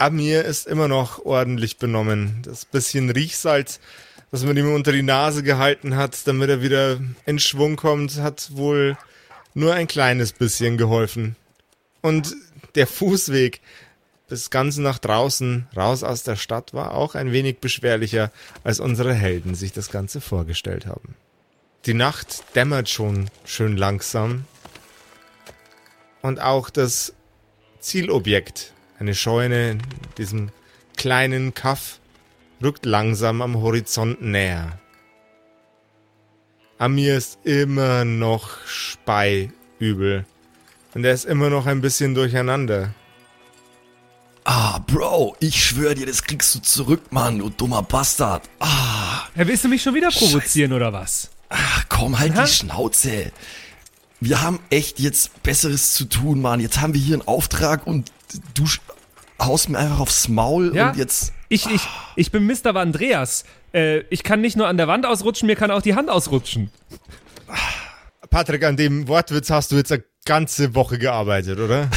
Amir ist immer noch ordentlich benommen. Das bisschen Riechsalz, das man ihm unter die Nase gehalten hat, damit er wieder in Schwung kommt, hat wohl nur ein kleines bisschen geholfen. Und der Fußweg bis ganz nach draußen, raus aus der Stadt, war auch ein wenig beschwerlicher, als unsere Helden sich das Ganze vorgestellt haben. Die Nacht dämmert schon schön langsam. Und auch das Zielobjekt eine Scheune in diesem kleinen Kaff rückt langsam am Horizont näher. Amir ist immer noch speiübel. Und er ist immer noch ein bisschen durcheinander. Ah, Bro, ich schwör dir, das kriegst du zurück, Mann, du dummer Bastard. Ah. Ja, willst du mich schon wieder provozieren Scheiße. oder was? Ach, komm, halt ha? die Schnauze. Wir haben echt jetzt Besseres zu tun, Mann. Jetzt haben wir hier einen Auftrag und du haust mir einfach aufs Maul ja? und jetzt. Ich, ich, ich bin Mr. Andreas. Äh, ich kann nicht nur an der Wand ausrutschen, mir kann auch die Hand ausrutschen. Patrick, an dem Wortwitz hast du jetzt eine ganze Woche gearbeitet, oder?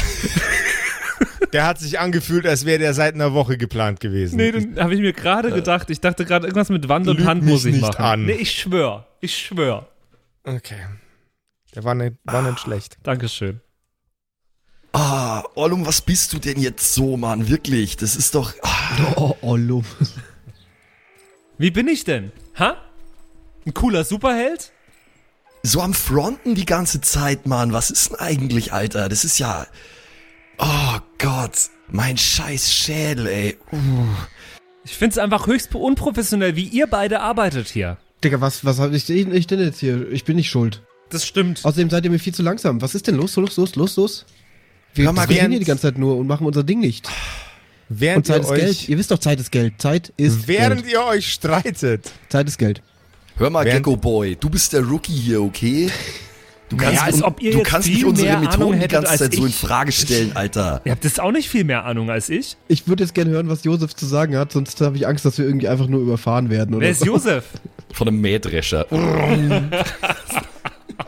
der hat sich angefühlt, als wäre der seit einer Woche geplant gewesen. Nee, dann habe ich mir gerade äh, gedacht, ich dachte gerade, irgendwas mit Wand und Hand muss ich nicht machen. An. Nee, ich schwör. Ich schwör. Okay. Der war nicht, war nicht ah, schlecht. Dankeschön. Ah, Ollum, was bist du denn jetzt so, Mann? Wirklich, das ist doch. Ah. Oh, Ollum. Wie bin ich denn? Ha? Ein cooler Superheld? So am Fronten die ganze Zeit, Mann. Was ist denn eigentlich, Alter? Das ist ja. Oh Gott, mein scheiß Schädel, ey. Uh. Ich find's einfach höchst unprofessionell, wie ihr beide arbeitet hier. Digga, was, was hab ich, ich denn jetzt hier? Ich bin nicht schuld. Das stimmt. Außerdem seid ihr mir viel zu langsam. Was ist denn los, los, los, los, los? Wir machen hier die ganze Zeit nur und machen unser Ding nicht. Während und Zeit ist euch, Geld. Ihr wisst doch, Zeit ist Geld. Zeit ist Während Geld. ihr euch streitet. Zeit ist Geld. Hör mal, während Gecko Boy, du bist der Rookie hier, okay? Du kannst, naja, als ob ihr du kannst nicht unsere Methoden die ganze Zeit ich. so in Frage stellen, Alter. Ihr habt das auch nicht viel mehr Ahnung als ich. Ich würde jetzt gerne hören, was Josef zu sagen hat, sonst habe ich Angst, dass wir irgendwie einfach nur überfahren werden. Wer ist so. Josef? Von einem Mähdrescher.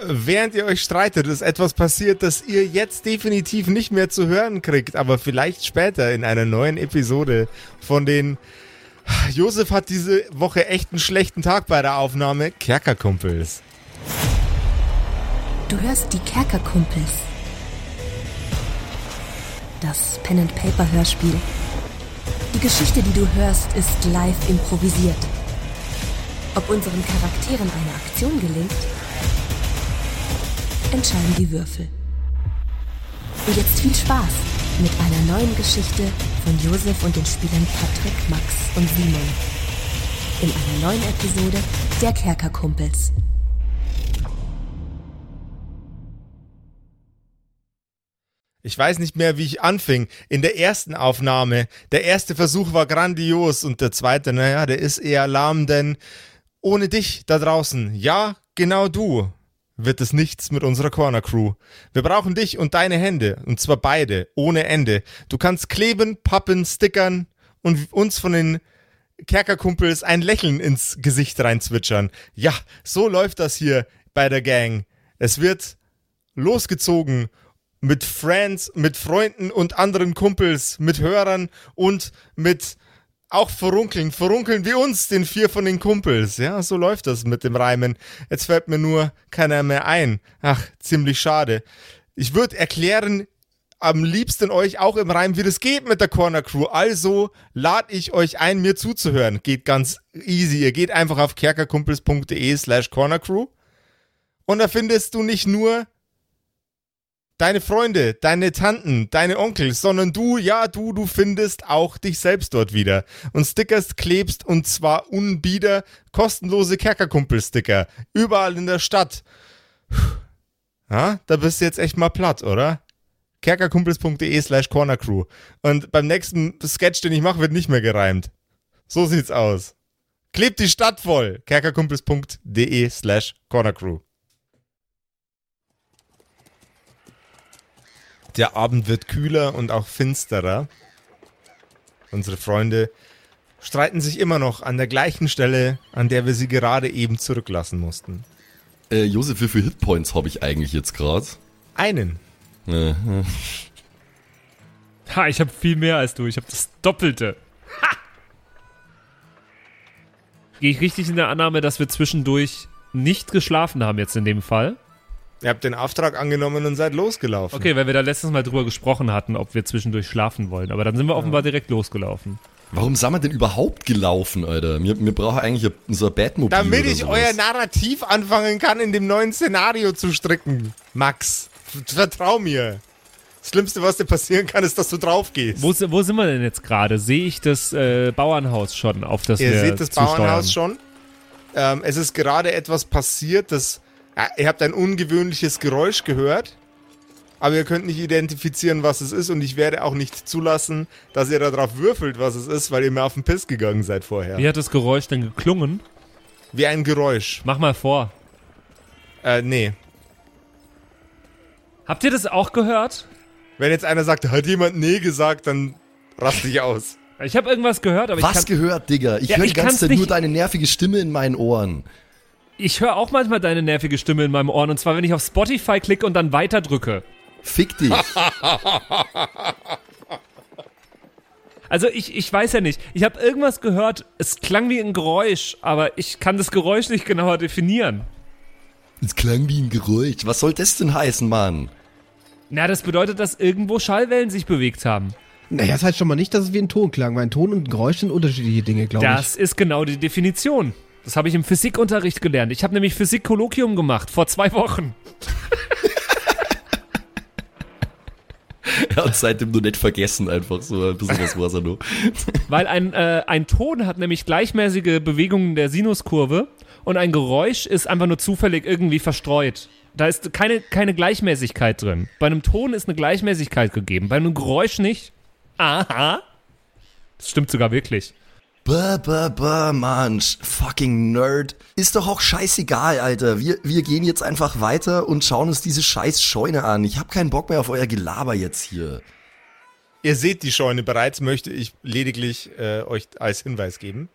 während ihr euch streitet, ist etwas passiert, das ihr jetzt definitiv nicht mehr zu hören kriegt, aber vielleicht später in einer neuen Episode von den Josef hat diese Woche echt einen schlechten Tag bei der Aufnahme. Kerkerkumpels. Du hörst die Kerkerkumpels. Das Pen and Paper Hörspiel. Die Geschichte, die du hörst, ist live improvisiert. Ob unseren Charakteren eine Aktion gelingt, entscheiden die Würfel. Und jetzt viel Spaß mit einer neuen Geschichte von Josef und den Spielern Patrick, Max und Simon. In einer neuen Episode der Kerkerkumpels. Ich weiß nicht mehr, wie ich anfing. In der ersten Aufnahme, der erste Versuch war grandios und der zweite, naja, der ist eher lahm, denn ohne dich da draußen, ja, genau du, wird es nichts mit unserer Corner Crew. Wir brauchen dich und deine Hände, und zwar beide, ohne Ende. Du kannst kleben, pappen, stickern und uns von den Kerkerkumpels ein Lächeln ins Gesicht reinzwitschern. Ja, so läuft das hier bei der Gang. Es wird losgezogen mit Friends, mit Freunden und anderen Kumpels, mit Hörern und mit auch verunkeln, verunkeln wie uns, den vier von den Kumpels. Ja, so läuft das mit dem Reimen. Jetzt fällt mir nur keiner mehr ein. Ach, ziemlich schade. Ich würde erklären, am liebsten euch auch im Reim, wie das geht mit der Corner Crew. Also lade ich euch ein, mir zuzuhören. Geht ganz easy. Ihr geht einfach auf kerkerkumpels.de slash Corner Crew und da findest du nicht nur deine Freunde, deine Tanten, deine Onkel, sondern du, ja, du, du findest auch dich selbst dort wieder und stickerst, klebst und zwar unbieder kostenlose Kerkerkumpel-Sticker überall in der Stadt. Ja, da bist du jetzt echt mal platt, oder? kerkerkumpels.de slash cornercrew und beim nächsten Sketch, den ich mache, wird nicht mehr gereimt. So sieht's aus. Klebt die Stadt voll. kerkerkumpels.de slash cornercrew Der Abend wird kühler und auch finsterer. Unsere Freunde streiten sich immer noch an der gleichen Stelle, an der wir sie gerade eben zurücklassen mussten. Äh, Josef, wie viele Hitpoints habe ich eigentlich jetzt gerade? Einen. Ha, ich habe viel mehr als du. Ich habe das Doppelte. Ha! Gehe ich richtig in der Annahme, dass wir zwischendurch nicht geschlafen haben jetzt in dem Fall? Ihr habt den Auftrag angenommen und seid losgelaufen. Okay, weil wir da letztes Mal drüber gesprochen hatten, ob wir zwischendurch schlafen wollen. Aber dann sind wir ja. offenbar direkt losgelaufen. Warum sind wir denn überhaupt gelaufen, Alter? Wir, wir brauchen eigentlich so ein Batmobil. Damit ich euer Narrativ anfangen kann, in dem neuen Szenario zu stricken. Max, vertrau mir. Das Schlimmste, was dir passieren kann, ist, dass du drauf gehst. Wo, wo sind wir denn jetzt gerade? Sehe ich das äh, Bauernhaus schon, auf das Ihr wir seht das Bauernhaus schon. Ähm, es ist gerade etwas passiert, das. Ja, ihr habt ein ungewöhnliches Geräusch gehört aber ihr könnt nicht identifizieren, was es ist und ich werde auch nicht zulassen, dass ihr darauf würfelt, was es ist, weil ihr mir auf den Piss gegangen seid vorher. Wie hat das Geräusch denn geklungen? Wie ein Geräusch. Mach mal vor. Äh, nee. Habt ihr das auch gehört? Wenn jetzt einer sagt, hat jemand nee gesagt, dann raste ich aus. Ich habe irgendwas gehört, aber Was ich kann, gehört, Digga? Ich ja, höre die ganze Zeit nur deine nervige Stimme in meinen Ohren. Ich höre auch manchmal deine nervige Stimme in meinem Ohren und zwar, wenn ich auf Spotify klicke und dann weiter drücke. Fick dich. Also ich, ich weiß ja nicht. Ich habe irgendwas gehört, es klang wie ein Geräusch, aber ich kann das Geräusch nicht genauer definieren. Es klang wie ein Geräusch. Was soll das denn heißen, Mann? Na, das bedeutet, dass irgendwo Schallwellen sich bewegt haben. Naja, das heißt schon mal nicht, dass es wie ein Ton klang, weil ein Ton und ein Geräusch sind unterschiedliche Dinge, glaube ich. Das ist genau die Definition. Das habe ich im Physikunterricht gelernt. Ich habe nämlich Physik-Kolloquium gemacht, vor zwei Wochen. er hat seitdem nur nicht vergessen, einfach so ein bisschen was war er nur. Weil ein, äh, ein Ton hat nämlich gleichmäßige Bewegungen der Sinuskurve und ein Geräusch ist einfach nur zufällig irgendwie verstreut. Da ist keine, keine Gleichmäßigkeit drin. Bei einem Ton ist eine Gleichmäßigkeit gegeben, bei einem Geräusch nicht. Aha. Das stimmt sogar wirklich. Bäh, bäh, bäh, Mann, fucking Nerd. Ist doch auch scheißegal, Alter. Wir, wir gehen jetzt einfach weiter und schauen uns diese scheiß Scheune an. Ich hab keinen Bock mehr auf euer Gelaber jetzt hier. Ihr seht die Scheune bereits, möchte ich lediglich äh, euch als Hinweis geben.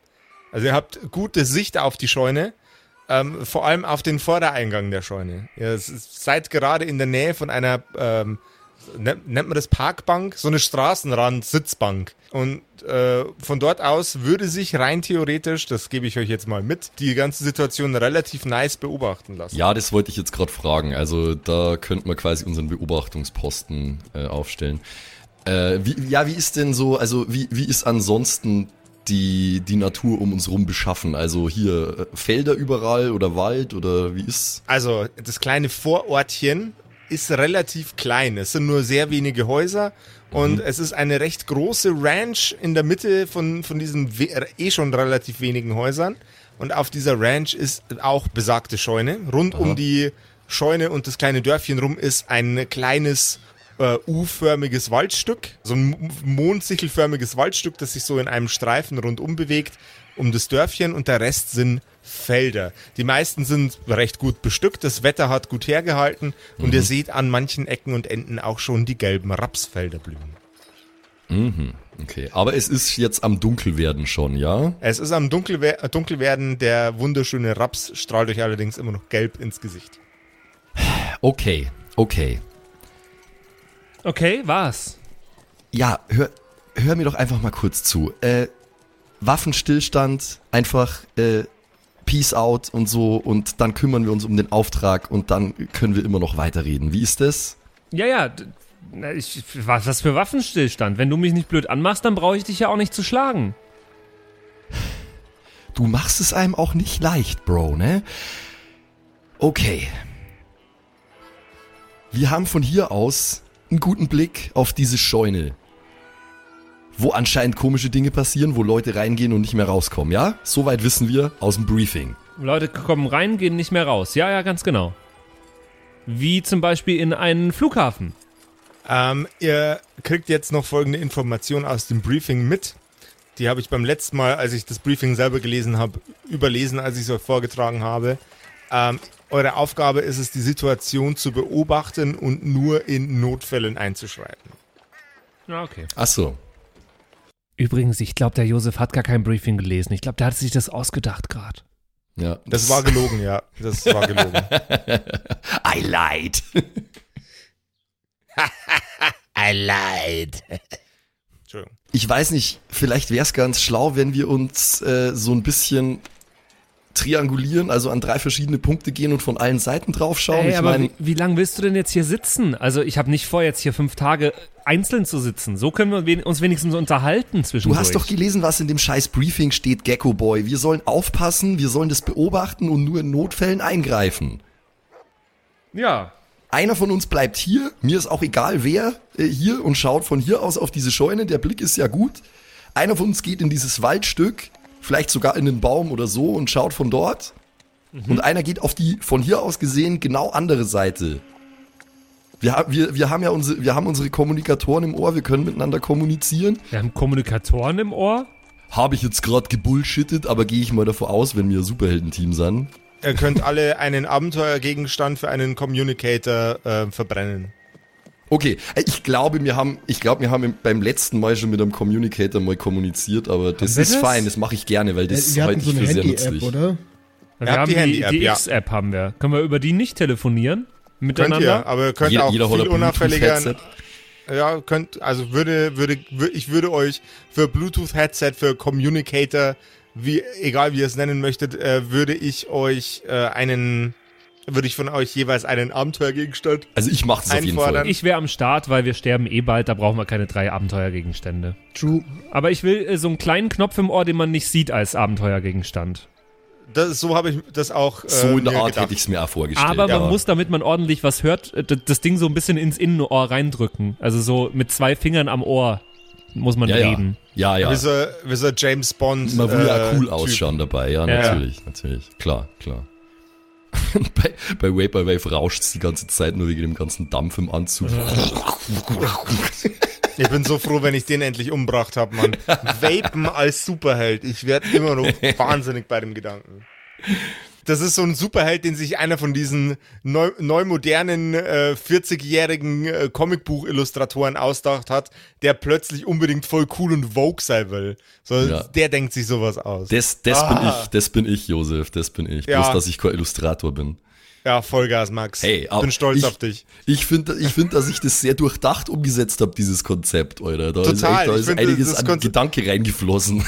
Also ihr habt gute Sicht auf die Scheune, ähm, vor allem auf den Vordereingang der Scheune. Ihr seid gerade in der Nähe von einer ähm, nennt, nennt man das Parkbank, so eine Straßenrand-Sitzbank. Und äh, von dort aus würde sich rein theoretisch, das gebe ich euch jetzt mal mit, die ganze Situation relativ nice beobachten lassen. Ja, das wollte ich jetzt gerade fragen. Also da könnte man quasi unseren Beobachtungsposten äh, aufstellen. Äh, wie, ja, wie ist denn so, also wie, wie ist ansonsten die, die Natur um uns rum beschaffen? Also hier äh, Felder überall oder Wald oder wie ist? Also das kleine Vorortchen ist relativ klein. Es sind nur sehr wenige Häuser und mhm. es ist eine recht große Ranch in der Mitte von, von diesen eh schon relativ wenigen Häusern. Und auf dieser Ranch ist auch besagte Scheune. Rund Aha. um die Scheune und das kleine Dörfchen rum ist ein kleines äh, U-förmiges Waldstück, so ein mondsichelförmiges Waldstück, das sich so in einem Streifen rundum bewegt um das Dörfchen und der Rest sind Felder. Die meisten sind recht gut bestückt, das Wetter hat gut hergehalten und mhm. ihr seht an manchen Ecken und Enden auch schon die gelben Rapsfelder blühen. Mhm, okay. Aber es ist jetzt am Dunkelwerden schon, ja? Es ist am Dunkelwer Dunkelwerden. Der wunderschöne Raps strahlt euch allerdings immer noch gelb ins Gesicht. Okay, okay. Okay, was? Ja, hör, hör mir doch einfach mal kurz zu. Äh, Waffenstillstand, einfach äh, Peace out und so und dann kümmern wir uns um den Auftrag und dann können wir immer noch weiterreden. Wie ist das? Ja, ja. Ich, was, was für Waffenstillstand? Wenn du mich nicht blöd anmachst, dann brauche ich dich ja auch nicht zu schlagen. Du machst es einem auch nicht leicht, Bro, ne? Okay. Wir haben von hier aus einen guten Blick auf diese Scheune wo anscheinend komische Dinge passieren, wo Leute reingehen und nicht mehr rauskommen, ja? Soweit wissen wir aus dem Briefing. Leute kommen rein, gehen nicht mehr raus. Ja, ja, ganz genau. Wie zum Beispiel in einen Flughafen. Ähm, ihr kriegt jetzt noch folgende Information aus dem Briefing mit. Die habe ich beim letzten Mal, als ich das Briefing selber gelesen habe, überlesen, als ich es euch vorgetragen habe. Ähm, eure Aufgabe ist es, die Situation zu beobachten und nur in Notfällen einzuschreiten. Ja, okay. Ach so. Übrigens, ich glaube, der Josef hat gar kein Briefing gelesen. Ich glaube, der hat sich das ausgedacht gerade. Ja. Das war gelogen, ja. Das war gelogen. I lied. I lied. Entschuldigung. Ich weiß nicht, vielleicht wäre es ganz schlau, wenn wir uns äh, so ein bisschen triangulieren, also an drei verschiedene Punkte gehen und von allen Seiten drauf schauen. Ey, ich aber mein, wie, wie lange willst du denn jetzt hier sitzen? Also ich habe nicht vor, jetzt hier fünf Tage einzeln zu sitzen. So können wir uns wenigstens unterhalten zwischendurch. Du hast doch gelesen, was in dem scheiß Briefing steht, Gecko Boy. Wir sollen aufpassen, wir sollen das beobachten und nur in Notfällen eingreifen. Ja. Einer von uns bleibt hier, mir ist auch egal wer, äh, hier und schaut von hier aus auf diese Scheune, der Blick ist ja gut. Einer von uns geht in dieses Waldstück, vielleicht sogar in den Baum oder so und schaut von dort. Und einer geht auf die von hier aus gesehen genau andere Seite. Wir, wir, wir, haben ja unsere, wir haben unsere Kommunikatoren im Ohr, wir können miteinander kommunizieren. Wir haben Kommunikatoren im Ohr. Habe ich jetzt gerade gebullshittet, aber gehe ich mal davon aus, wenn wir Superheldenteam sind. Ihr könnt alle einen Abenteuergegenstand für einen Communicator äh, verbrennen. Okay, äh, ich glaube, wir haben, ich glaube, wir haben im- beim letzten Mal schon mit einem Communicator mal kommuniziert, aber das wir ist das? fein, das mache ich gerne, weil das Äh, wir halte hatten so ich eine für sehr Handy-App, nützlich. oder? Wir habt haben die die, Handy-App, die ja. X-App haben wir. Können wir über die nicht telefonieren? Könnt Miteinander? ihr, aber ihr könnt Jeder, auch jeder viel unauffälliger. Ja, könnt, also würde, würde, wür- ich würde euch für Bluetooth-Headset, für Communicator, wie, egal wie ihr es nennen möchtet, äh, würde ich euch äh, einen, würde ich von euch jeweils einen Abenteuergegenstand. Also ich mache das auf jeden Fall. Einfordern. Ich wäre am Start, weil wir sterben eh bald, da brauchen wir keine drei Abenteuergegenstände. True. Aber ich will äh, so einen kleinen Knopf im Ohr, den man nicht sieht als Abenteuergegenstand. Das, so habe ich das auch. Äh, So in der Art gedacht. hätte ich es mir auch vorgestellt. Aber man ja. muss, damit man ordentlich was hört, äh, das Ding so ein bisschen ins Innenohr reindrücken. Also so mit zwei Fingern am Ohr muss man ja, ja. reden. Ja, ja. Wie so, wie so James Bond. Man will ja äh, cool Typ. ausschauen dabei, ja, Ja. natürlich, natürlich. Klar, klar. bei, bei Vaporwave rauscht es die ganze Zeit nur wegen dem ganzen Dampf im Anzug. Ich bin so froh, wenn ich den endlich umgebracht habe, Mann. Vapen als Superheld. Ich werde immer noch wahnsinnig bei dem Gedanken. Das ist so ein Superheld, den sich einer von diesen neu, neu modernen äh, 40-jährigen äh, Comicbuch-Illustratoren ausgedacht hat, der plötzlich unbedingt voll cool und vogue sein will. So, Ja. Der denkt sich sowas aus. Das, das bin Ah. ich, das bin ich, Josef, das bin ich. Ja. Bloß, dass ich kein Illustrator bin. Ja, Vollgas, Max. Hey, aber bin stolz ich- auf dich. Ich finde, ich find, dass ich das sehr durchdacht umgesetzt habe, dieses Konzept, Alter. Da ist, Total, echt, da ich ist einiges an Konzept- Gedanke reingeflossen.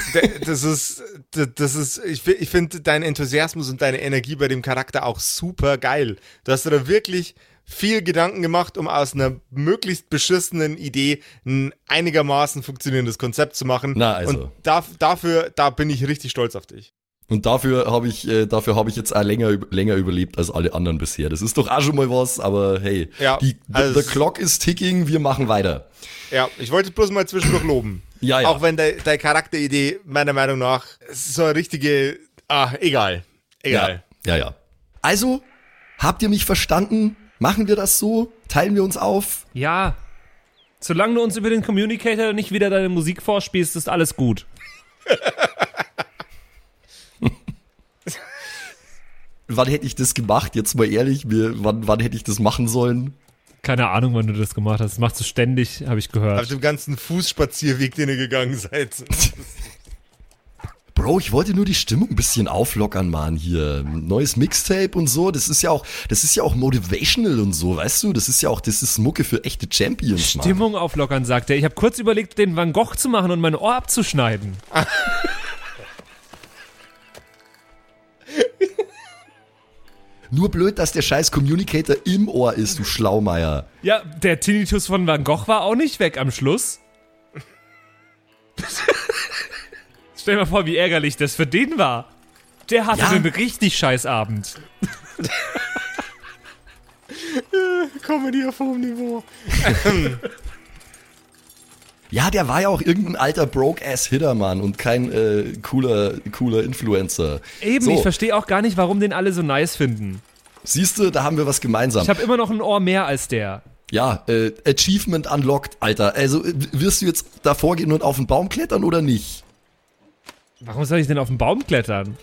das ist, das ist, ich, ich finde deinen Enthusiasmus und deine Energie bei dem Charakter auch super geil. Du hast da wirklich viel Gedanken gemacht, um aus einer möglichst beschissenen Idee ein einigermaßen funktionierendes Konzept zu machen. Na, also. Und da, dafür, da bin ich richtig stolz auf dich. Und dafür habe ich, äh, dafür habe ich jetzt auch länger, länger überlebt als alle anderen bisher. Das ist doch auch schon mal was, aber hey, Ja, die, also- the clock is ticking, wir machen weiter. Ja, ich wollte bloß mal zwischendurch loben. Ja, ja. Auch wenn de, deine Charakteridee meiner Meinung nach so eine richtige, ah, egal. Egal. Ja, ja, ja. Also, habt ihr mich verstanden? Machen wir das so? Teilen wir uns auf? Ja. Solange du uns über den Communicator nicht wieder deine Musik vorspielst, ist alles gut. Wann hätte ich das gemacht? Jetzt mal ehrlich, mir, wann, wann hätte ich das machen sollen? Keine Ahnung, wann du das gemacht hast. Das machst du ständig, habe ich Auf gehört. dem ganzen Fußspazierweg, den ihr gegangen seid. Bro, ich wollte nur die Stimmung ein bisschen auflockern, Mann, hier. Neues Mixtape und so, das ist ja auch, das ist ja auch motivational und so, weißt du? Das ist ja auch, das ist Mucke für echte Champions, Mann. Stimmung auflockern, sagt er. Ich habe kurz überlegt, den Van Gogh zu machen und mein Ohr abzuschneiden. Nur blöd, dass der scheiß Communicator im Ohr ist, du Schlaumeier. Ja, der Tinnitus von Van Gogh war auch nicht weg am Schluss. Stell dir mal vor, wie ärgerlich das für den war. Der hatte Ja. einen richtig scheiß Abend. Comedy auf hohem Niveau. Ja, der war ja auch irgendein alter Broke-Ass-Hitter, Mann, und kein äh, cooler, cooler Influencer. Eben, So. ich verstehe auch gar nicht, warum den alle so nice finden. Siehst du, da haben wir was gemeinsam. Ich habe immer noch ein Ohr mehr als der. Ja, äh, Achievement unlocked, Alter. Also, äh, wirst du jetzt davor gehen und auf den Baum klettern oder nicht? Warum soll ich denn auf den Baum klettern?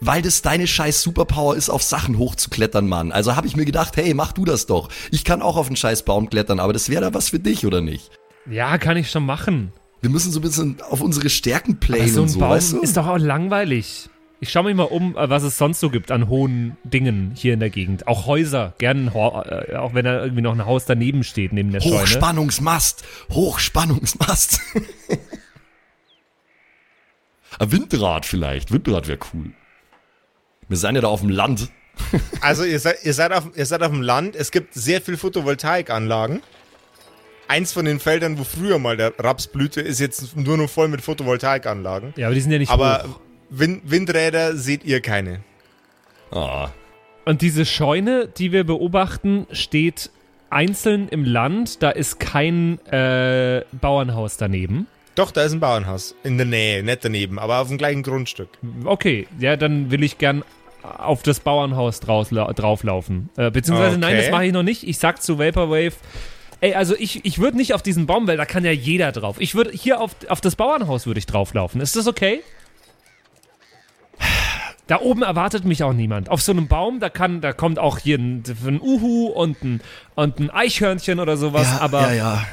Weil das deine scheiß Superpower ist, auf Sachen hochzuklettern, Mann. Also habe ich mir gedacht, hey, mach du das doch. Ich kann auch auf einen scheiß Baum klettern, aber das wäre da was für dich, oder nicht? Ja, kann ich schon machen. Wir müssen so ein bisschen auf unsere Stärken playen so und ein so, Baum weißt du? ist doch auch langweilig. Ich schaue mich mal um, äh, was es sonst so gibt an hohen Dingen hier in der Gegend. Auch Häuser, gern, äh, auch wenn da irgendwie noch ein Haus daneben steht, neben der Scheune. Hochspannungsmast. Hochspannungsmast. Ein Windrad vielleicht. Windrad wäre cool. Wir sind ja da auf dem Land. Also ihr seid, ihr, seid auf, ihr seid auf dem Land, es gibt sehr viel Photovoltaikanlagen. Eins von den Feldern, wo früher mal der Raps blühte, ist jetzt nur noch voll mit Photovoltaikanlagen. Ja, aber die sind ja nicht Aber hoch. Wind, Windräder seht ihr keine. Ah. Und diese Scheune, die wir beobachten, steht einzeln im Land. Da ist kein äh, Bauernhaus daneben. Doch, da ist ein Bauernhaus. In der Nähe, nicht daneben, aber auf dem gleichen Grundstück. Okay, ja, dann will ich gern auf das Bauernhaus drausla- drauflaufen. Äh, beziehungsweise, nein, Okay. das mache ich noch nicht. Ich sag zu Vaporwave, ey, also ich, ich würde nicht auf diesen Baum, weil da kann ja jeder drauf. Ich würde hier auf, auf das Bauernhaus würde ich drauflaufen. Ist das okay? Da oben erwartet mich auch niemand. Auf so einem Baum, da kann, da kommt auch hier ein, ein Uhu und ein, und ein Eichhörnchen oder sowas, ja, aber ja, ja.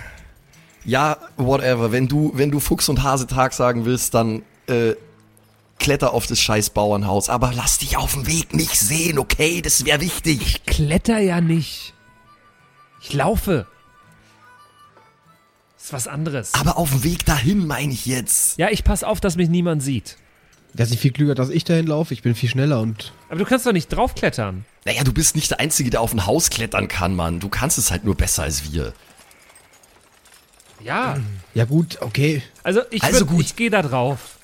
Ja, whatever. Wenn du, wenn du Fuchs und Hasetag sagen willst, dann äh, kletter auf das scheiß Bauernhaus. Aber lass dich auf dem Weg nicht sehen, okay? Das wäre wichtig. kletter ja nicht. Ich laufe. Ist was anderes. Aber auf dem Weg dahin meine ich jetzt. Ja, ich pass auf, dass mich niemand sieht. Der ist nicht viel klüger, dass ich dahin laufe. Ich bin viel schneller und. Aber du kannst doch nicht draufklettern. Naja, du bist nicht der Einzige, der auf ein Haus klettern kann, Mann. Du kannst es halt nur besser als wir. Ja. Ja, gut, okay. Also ich, Also würd- gut. ich gehe da drauf.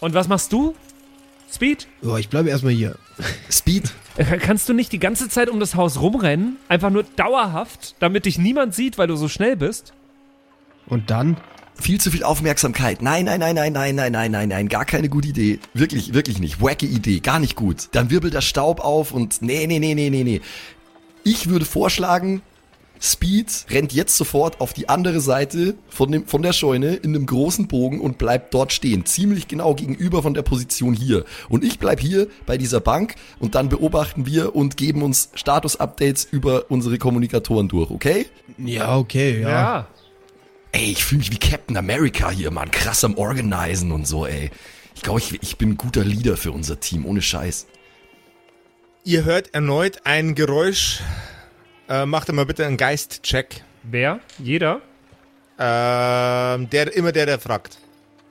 Und was machst du? Speed? Ja, ich bleibe erstmal hier. Speed? Kannst du nicht die ganze Zeit um das Haus rumrennen? Einfach nur dauerhaft, damit dich niemand sieht, weil du so schnell bist? Und dann? Viel zu viel Aufmerksamkeit. Nein, nein, nein, nein, nein, nein, nein, nein, nein. Gar keine gute Idee. Wirklich, wirklich nicht. Wacke Idee. Gar nicht gut. Dann wirbelt der Staub auf und nee, nee, nee, nee, nee, nee. Ich würde vorschlagen, Speed rennt jetzt sofort auf die andere Seite von, dem, von der Scheune in einem großen Bogen und bleibt dort stehen. Ziemlich genau gegenüber von der Position hier. Und ich bleib hier bei dieser Bank und dann beobachten wir und geben uns Status-Updates über unsere Kommunikatoren durch, okay? Ja, okay, ja. Ey, ich fühle mich wie Captain America hier, Mann. Krass am Organisen und so, ey. Ich glaube, ich, ich bin ein guter Leader für unser Team, ohne Scheiß. Ihr hört erneut ein Geräusch. Äh, macht mal bitte einen Geist-Check. Wer? Jeder? Ähm, der, immer der, der fragt.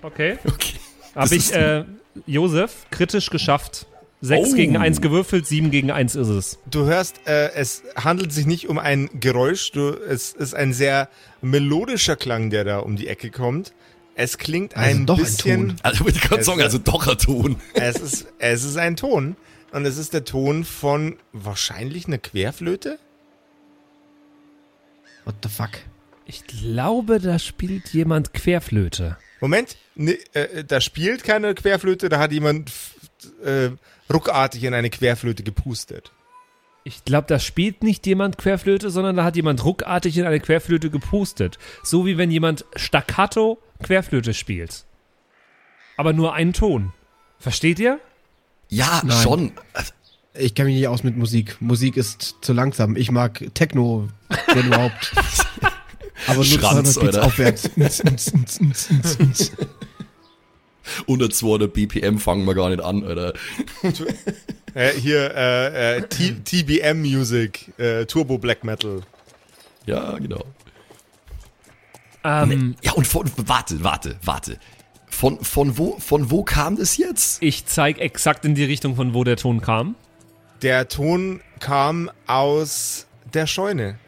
Okay. Okay. Habe ich, äh, Josef, kritisch geschafft. 6 Oh. gegen 1 gewürfelt, 7 gegen 1 ist es. Du hörst, äh, es handelt sich nicht um ein Geräusch, du, es ist ein sehr melodischer Klang, der da um die Ecke kommt. Es klingt Also ein doch ein bisschen. Ton. Also, ich kann Es- sagen, also doch ein Ton. es, ist, es ist ein Ton. Und es ist der Ton von wahrscheinlich einer Querflöte? What the fuck? Ich glaube, da spielt jemand Querflöte. Moment, ne, äh, da spielt keine Querflöte, da hat jemand äh, ruckartig in eine Querflöte gepustet. Ich glaube, da spielt nicht jemand Querflöte, sondern da hat jemand ruckartig in eine Querflöte gepustet. So wie wenn jemand staccato Querflöte spielt. Aber nur einen Ton. Versteht ihr? Ja, Nein. schon. Ich kenne mich nicht aus mit Musik. Musik ist zu langsam. Ich mag Techno, wenn überhaupt. Aber nur Schranz, 200 Beats aufwärts. Unter 200 BPM fangen wir gar nicht an, Alter. Äh, hier, äh, äh, TBM Music, äh, Turbo Black Metal. Ja, genau. Ähm, Ja, und von, warte, warte, warte. Von, von, wo, von wo kam das jetzt? ich zeige exakt in die Richtung, von wo der Ton kam. Der Ton kam aus der Scheune.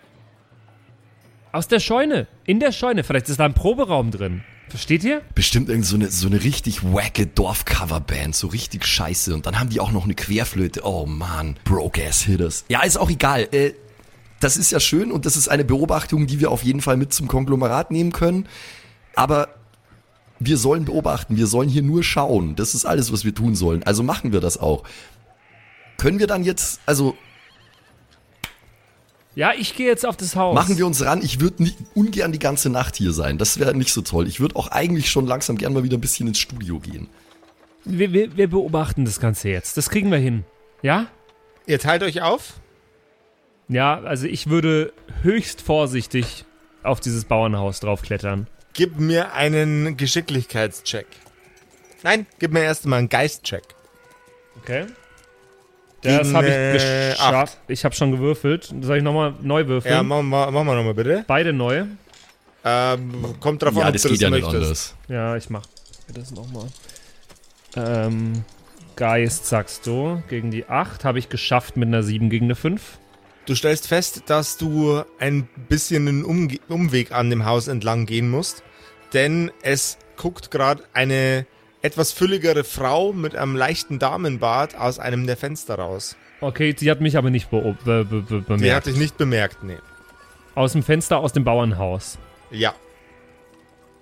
Aus der Scheune. In der Scheune. Vielleicht ist da ein Proberaum drin. Versteht ihr? Bestimmt irgend so eine, so eine richtig wacke Dorfcoverband, so richtig scheiße. Und dann haben die auch noch eine Querflöte. Oh man, Broke-Ass-Hitters. Ja, ist auch egal. Äh, das ist ja schön und das ist eine Beobachtung, die wir auf jeden Fall mit zum Konglomerat nehmen können. Aber wir sollen beobachten, wir sollen hier nur schauen. Das ist alles, was wir tun sollen. Also machen wir das auch. Können wir dann jetzt, also Ja, ich gehe jetzt auf das Haus. machen wir uns ran. Ich würde nicht ungern die ganze Nacht hier sein. Das wäre nicht so toll. Ich würde auch eigentlich schon langsam gern mal wieder ein bisschen ins Studio gehen. wir, wir, wir beobachten das Ganze jetzt. Das kriegen wir hin. Ja? Ihr teilt euch auf? Ja, also ich würde höchst vorsichtig auf dieses Bauernhaus draufklettern. Gib mir einen Geschicklichkeitscheck. Nein, gib mir erst mal einen Geistcheck. Okay. Das habe ich äh, geschafft. Ich habe schon gewürfelt. Soll ich nochmal neu würfeln? Ja, machen wir mach mal nochmal bitte. Beide neu. Ähm, kommt drauf Ja, an, ob das du geht das ja nicht möchtest. anders. Ja, ich mach das nochmal. Ähm, Geist, sagst du. Gegen die 8 habe ich geschafft mit einer 7 gegen eine 5. Du stellst fest, dass du ein bisschen einen Umge Umweg an dem Haus entlang gehen musst, denn es guckt gerade eine etwas fülligere Frau mit einem leichten Damenbart aus einem der Fenster raus. Okay, sie hat mich aber nicht be be be be Die hat bemerkt. dich nicht bemerkt, nee. Aus dem Fenster aus dem Bauernhaus. Ja.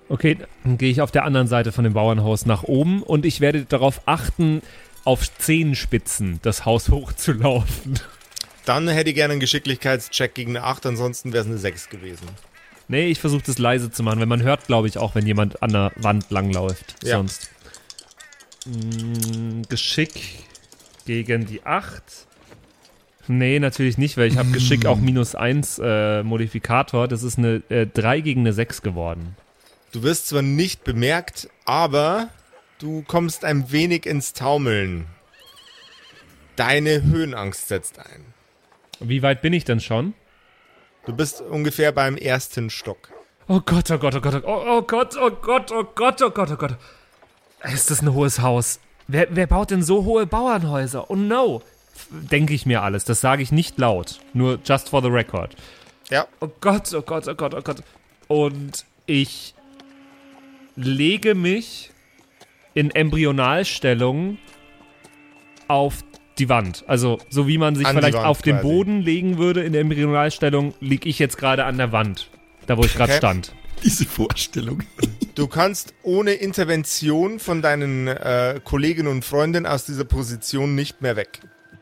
Okay, dann gehe ich auf der anderen Seite von dem Bauernhaus nach oben und ich werde darauf achten, auf Zehenspitzen das Haus hochzulaufen. Dann hätte ich gerne einen Geschicklichkeitscheck gegen eine 8, ansonsten wäre es eine 6 gewesen. Nee, ich versuche das leise zu machen, weil man hört, glaube ich, auch, wenn jemand an der Wand langläuft. Ja. Sonst. Mm, Geschick gegen die 8. Nee, natürlich nicht, weil ich habe Geschick auch minus 1 äh, Modifikator. Das ist eine äh, 3 gegen eine 6 geworden. Du wirst zwar nicht bemerkt, aber du kommst ein wenig ins Taumeln. Deine Höhenangst setzt ein. Wie weit bin ich denn schon? Du bist ungefähr beim ersten Stock. Oh Gott, oh Gott, oh Gott, oh, oh Gott, oh Gott, oh Gott, oh Gott, oh Gott. Ist das ein hohes Haus? Wer, wer baut denn so hohe Bauernhäuser? Oh no. Denke ich mir alles. Das sage ich nicht laut. Nur just for the record. Ja, Oh Gott, oh Gott, oh Gott, oh Gott. Und ich lege mich in Embryonalstellung auf die Wand. Also, so wie man sich An vielleicht Wand auf den quasi. Boden legen würde in der Embryonalstellung, liege ich jetzt gerade an der Wand. Da, wo ich gerade Okay. stand. Diese Vorstellung. Du kannst ohne Intervention von deinen äh, Kolleginnen und Freundinnen aus dieser Position nicht mehr weg.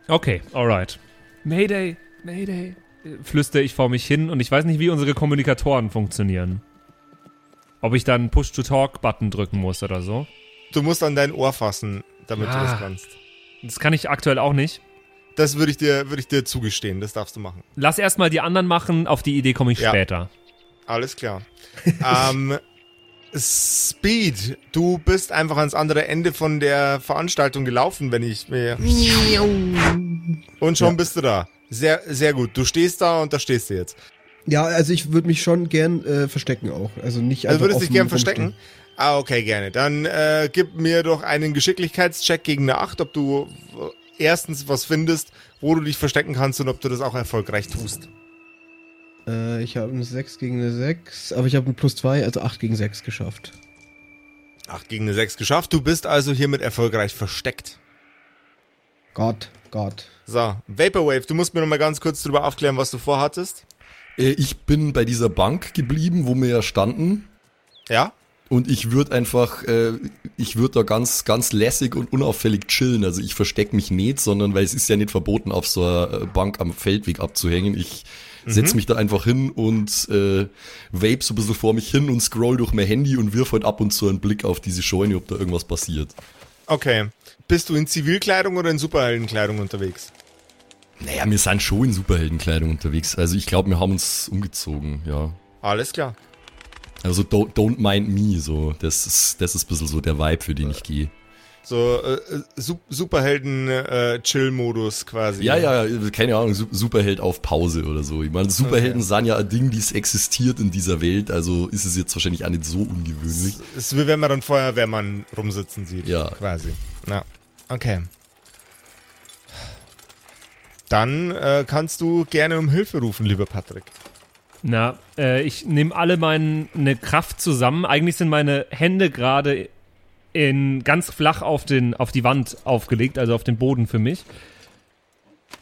Okay, alright. Mayday, Mayday. Flüstere ich vor mich hin und ich weiß nicht, wie unsere Kommunikatoren funktionieren. Ob ich dann Push-to-Talk-Button drücken muss oder so. Du musst an dein Ohr fassen, damit du Ah. das kannst. Das kann ich aktuell auch nicht. Das würde ich, dir, würde ich dir zugestehen, das darfst du machen. Lass erstmal die anderen machen, auf die Idee komme ich Ja. später. Alles klar. ähm, Speed, du bist einfach ans andere Ende von der Veranstaltung gelaufen, wenn ich mir. Und schon bist du da. Sehr, sehr gut. Du stehst da und da stehst du jetzt. Ja, also ich würde mich schon gern äh, verstecken auch. Also nicht Also einfach würdest dich gern verstecken? Ah, okay, gerne. Dann äh, gib mir doch einen Geschicklichkeitscheck gegen eine 8, ob du äh, erstens was findest, wo du dich verstecken kannst und ob du das auch erfolgreich tust. Äh, ich habe eine 6 gegen eine 6, aber ich habe ein plus 2, also 8 gegen 6 geschafft. 8 gegen eine 6 geschafft. Du bist also hiermit erfolgreich versteckt. Gott, Gott. So, Vaporwave, du musst mir noch mal ganz kurz darüber aufklären, was du vorhattest. Äh, ich bin bei dieser Bank geblieben, wo wir ja standen. Ja? Und ich würde einfach, äh, ich würde da ganz, ganz lässig und unauffällig chillen. Also ich verstecke mich nicht, sondern weil es ist ja nicht verboten, auf so einer äh, Bank am Feldweg abzuhängen. Ich setz mich da einfach hin und äh, vape so ein bisschen vor mich hin und scroll durch mein Handy und wirf halt ab und zu einen Blick auf diese Scheune, ob da irgendwas passiert. Okay. Bist du in Zivilkleidung oder in Superheldenkleidung unterwegs? Naja, wir sind schon in Superheldenkleidung unterwegs. Also ich glaube, wir haben uns umgezogen, ja. Alles klar. Also don't, don't mind me, so. Das ist, das ist ein bisschen so der Vibe, für den ich gehe. So äh, äh, Su Superhelden-Chill-Modus quasi. Ja, ja, keine Ahnung, Su- Superheld auf Pause oder so. Ich meine, Superhelden sind ja ein Ding, das existiert in dieser Welt, also ist es jetzt wahrscheinlich auch nicht so ungewöhnlich. Es ist wie wenn man dann Feuerwehrmann rumsitzen sieht. Ja. Quasi. Ja. Okay. Dann äh, kannst du gerne um Hilfe rufen, lieber Patrick. Na, äh, ich nehme alle meine Kraft zusammen. Eigentlich sind meine Hände gerade in ganz flach auf, den, auf die Wand aufgelegt, also auf den Boden für mich.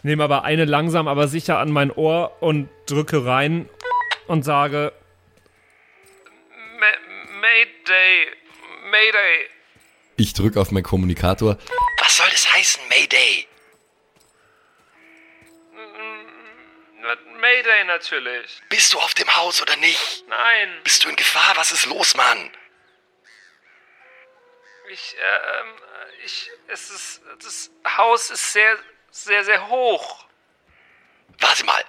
Nehme aber eine langsam, aber sicher an mein Ohr und drücke rein und sage: Mayday, Mayday. Ich drücke auf meinen Kommunikator. Was soll das heißen, Mayday? Mayday natürlich. Bist du auf dem Haus oder nicht? Nein, Bist du in Gefahr? Was ist los, Mann? ich, ähm, ich, es ist, das Haus ist sehr, sehr, sehr hoch. Warte mal.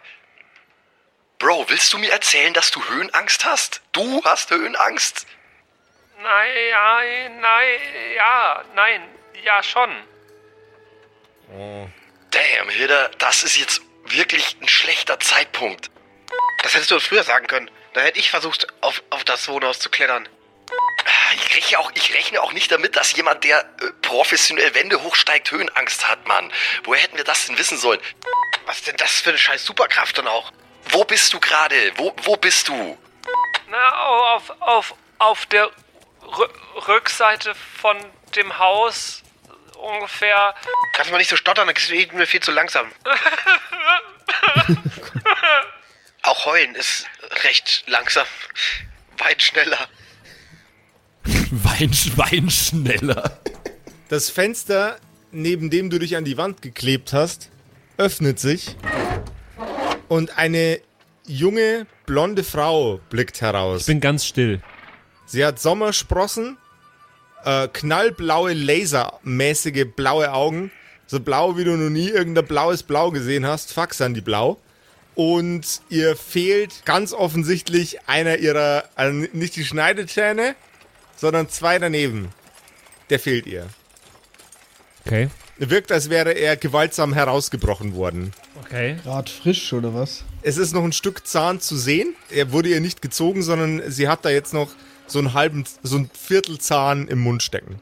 Bro, willst du mir erzählen, dass du Höhenangst hast? Du hast Höhenangst? Nein, nein, ja, nein, ja schon. Damn, Hilda, das ist jetzt wirklich ein schlechter Zeitpunkt. Das hättest du uns früher sagen können. Da hätte ich versucht, auf, auf das Wohnhaus zu klettern. Ich rechne, auch, ich rechne auch nicht damit, dass jemand, der äh, professionell Wände hochsteigt, Höhenangst hat, Mann. Woher hätten wir das denn wissen sollen? Was ist denn das für eine scheiß Superkraft dann auch? Wo bist du gerade? Wo, wo bist du? Na, auf, auf, auf der Rü- Rückseite von dem Haus ungefähr. Kannst du mal nicht so stottern, dann geht mir viel zu langsam. auch heulen ist recht langsam. Weit schneller. Wein, Wein schneller. Das Fenster, neben dem du dich an die Wand geklebt hast, öffnet sich und eine junge, blonde Frau blickt heraus. Ich bin ganz still. Sie hat Sommersprossen, äh, knallblaue, lasermäßige blaue Augen. So blau, wie du noch nie irgendein blaues Blau gesehen hast. Fuck, sind die blau. Und ihr fehlt ganz offensichtlich einer ihrer, also nicht die Schneidezähne, sondern zwei daneben. Der fehlt ihr. Okay. Wirkt, als wäre er gewaltsam herausgebrochen worden. Okay. Grad frisch oder was? Es ist noch ein Stück Zahn zu sehen. Er wurde ihr nicht gezogen, sondern sie hat da jetzt noch so einen halben, so ein Viertelzahn im Mund stecken.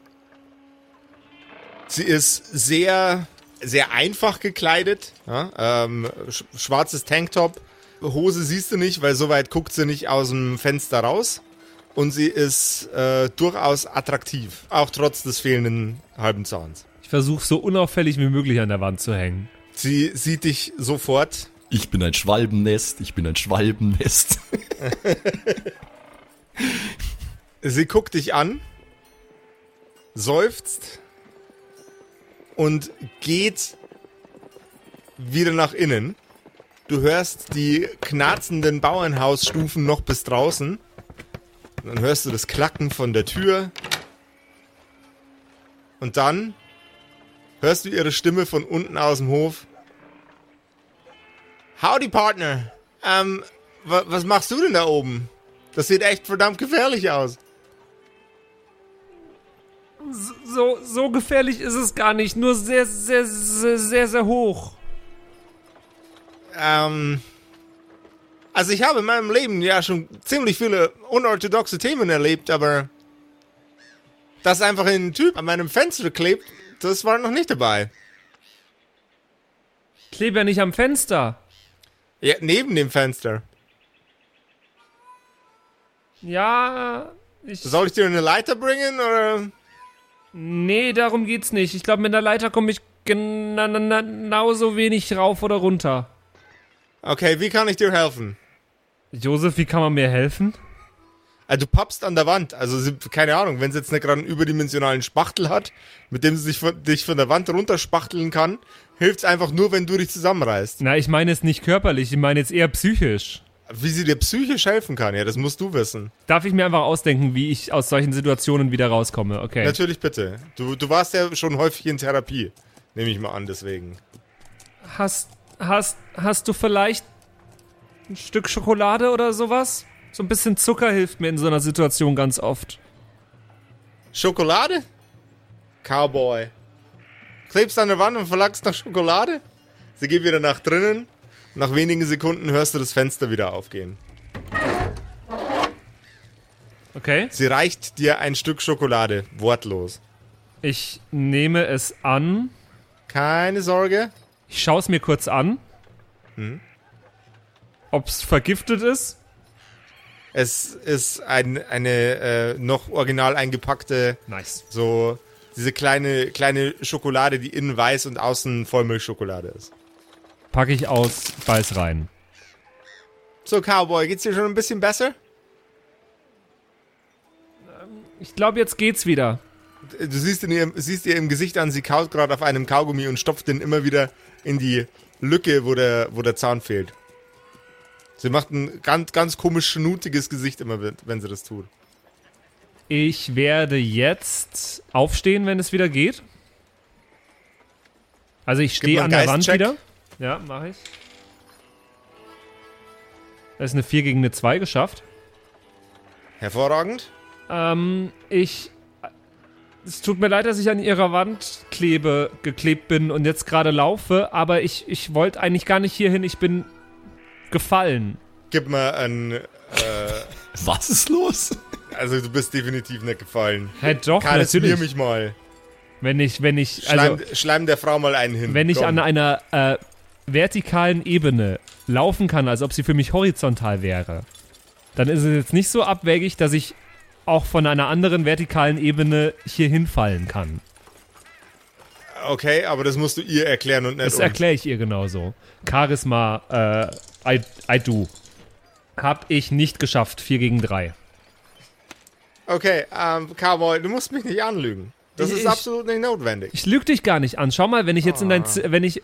Sie ist sehr, sehr einfach gekleidet. Ja, ähm, sch schwarzes Tanktop. Hose siehst du nicht, weil so weit guckt sie nicht aus dem Fenster raus. Und sie ist äh, durchaus attraktiv. Auch trotz des fehlenden halben Zahns. Ich versuche so unauffällig wie möglich an der Wand zu hängen. Sie sieht dich sofort. Ich bin ein Schwalbennest, ich bin ein Schwalbennest. Sie guckt dich an, seufzt und geht wieder nach innen. Du hörst die knarzenden Bauernhausstufen noch bis draußen. Dann hörst du das Klacken von der Tür. Und dann hörst du ihre Stimme von unten aus dem Hof. Howdy, Partner. Ähm, wa was machst du denn da oben? Das sieht echt verdammt gefährlich aus. So, so gefährlich ist es gar nicht. Nur sehr, sehr, sehr, sehr, sehr hoch. Ähm, also ich habe in meinem Leben ja schon ziemlich viele unorthodoxe Themen erlebt, aber dass einfach ein Typ an meinem Fenster klebt, das war noch nicht dabei. Klebe ja nicht am Fenster. Ja, neben dem Fenster. Ja, ich. Soll ich dir eine Leiter bringen oder? Nee, darum geht's nicht. Ich glaube, mit der Leiter komme ich gena- na- na- genauso wenig rauf oder runter. Okay, wie kann ich dir helfen? Josef, wie kann man mir helfen? Also du pappst an der Wand. Also keine Ahnung, wenn sie jetzt nicht gerade einen überdimensionalen Spachtel hat, mit dem sie sich von, dich von der Wand runterspachteln kann, hilft's einfach nur, wenn du dich zusammenreißt. Na, ich meine es nicht körperlich, ich meine jetzt eher psychisch. Wie sie dir psychisch helfen kann, ja, das musst du wissen. Darf ich mir einfach ausdenken, wie ich aus solchen Situationen wieder rauskomme? Okay. Natürlich bitte. Du, du warst ja schon häufig in Therapie. Nehme ich mal an, deswegen. Hast, hast, hast du vielleicht ein Stück Schokolade oder sowas? So ein bisschen Zucker hilft mir in so einer Situation ganz oft. Schokolade? Cowboy. Klebst an der Wand und verlangst nach Schokolade? Sie geht wieder nach drinnen. Nach wenigen Sekunden hörst du das Fenster wieder aufgehen. Okay. Sie reicht dir ein Stück Schokolade, wortlos. Ich nehme es an. Keine Sorge. Ich schaue es mir kurz an. Ob's vergiftet ist. Es ist ein, eine äh, noch original eingepackte, Nice. so diese kleine, kleine Schokolade, die innen weiß und außen Vollmilchschokolade ist. Packe ich aus, beiß rein. So, Cowboy, geht's dir schon ein bisschen besser? Ich glaube, jetzt geht's wieder. Du siehst, in ihrem, siehst ihr im Gesicht an, sie kaut gerade auf einem Kaugummi und stopft den immer wieder in die Lücke, wo der, wo der Zahn fehlt. Sie macht ein ganz, ganz komisch schnutiges Gesicht immer, wenn- sie das tut. Ich werde jetzt aufstehen, wenn es wieder geht. Also ich stehe an der Wand wieder. Ja, mache ich. Da ist eine 4 gegen eine 2 geschafft. Hervorragend. Ähm, ich es tut mir leid, dass ich an ihrer Wand klebe, geklebt bin und jetzt gerade laufe, aber ich, ich wollte eigentlich gar nicht hierhin. Ich bin gefallen. Gib mal ein. Äh, Was ist los? also, du bist definitiv nicht gefallen. Hä, doch, Karl, natürlich. mir mich mal. Wenn ich, wenn ich, also, Schleim, schleim der Frau mal einen hin. wenn ich Komm. an einer äh, vertikalen Ebene laufen kann, als ob sie für mich horizontal wäre, dann ist es jetzt nicht so abwegig, dass ich auch von einer anderen vertikalen Ebene hier hinfallen kann. Okay, aber das musst du ihr erklären und nicht Das erkläre ich ihr genauso. Charisma, äh, I, I do. Hab ich nicht geschafft. 4 gegen 3. Okay, ähm, Cowboy, du musst mich nicht anlügen. Das Ich- ist absolut nicht notwendig. Ich lüge dich gar nicht an. Schau mal, wenn ich jetzt in dein, Z- wenn ich,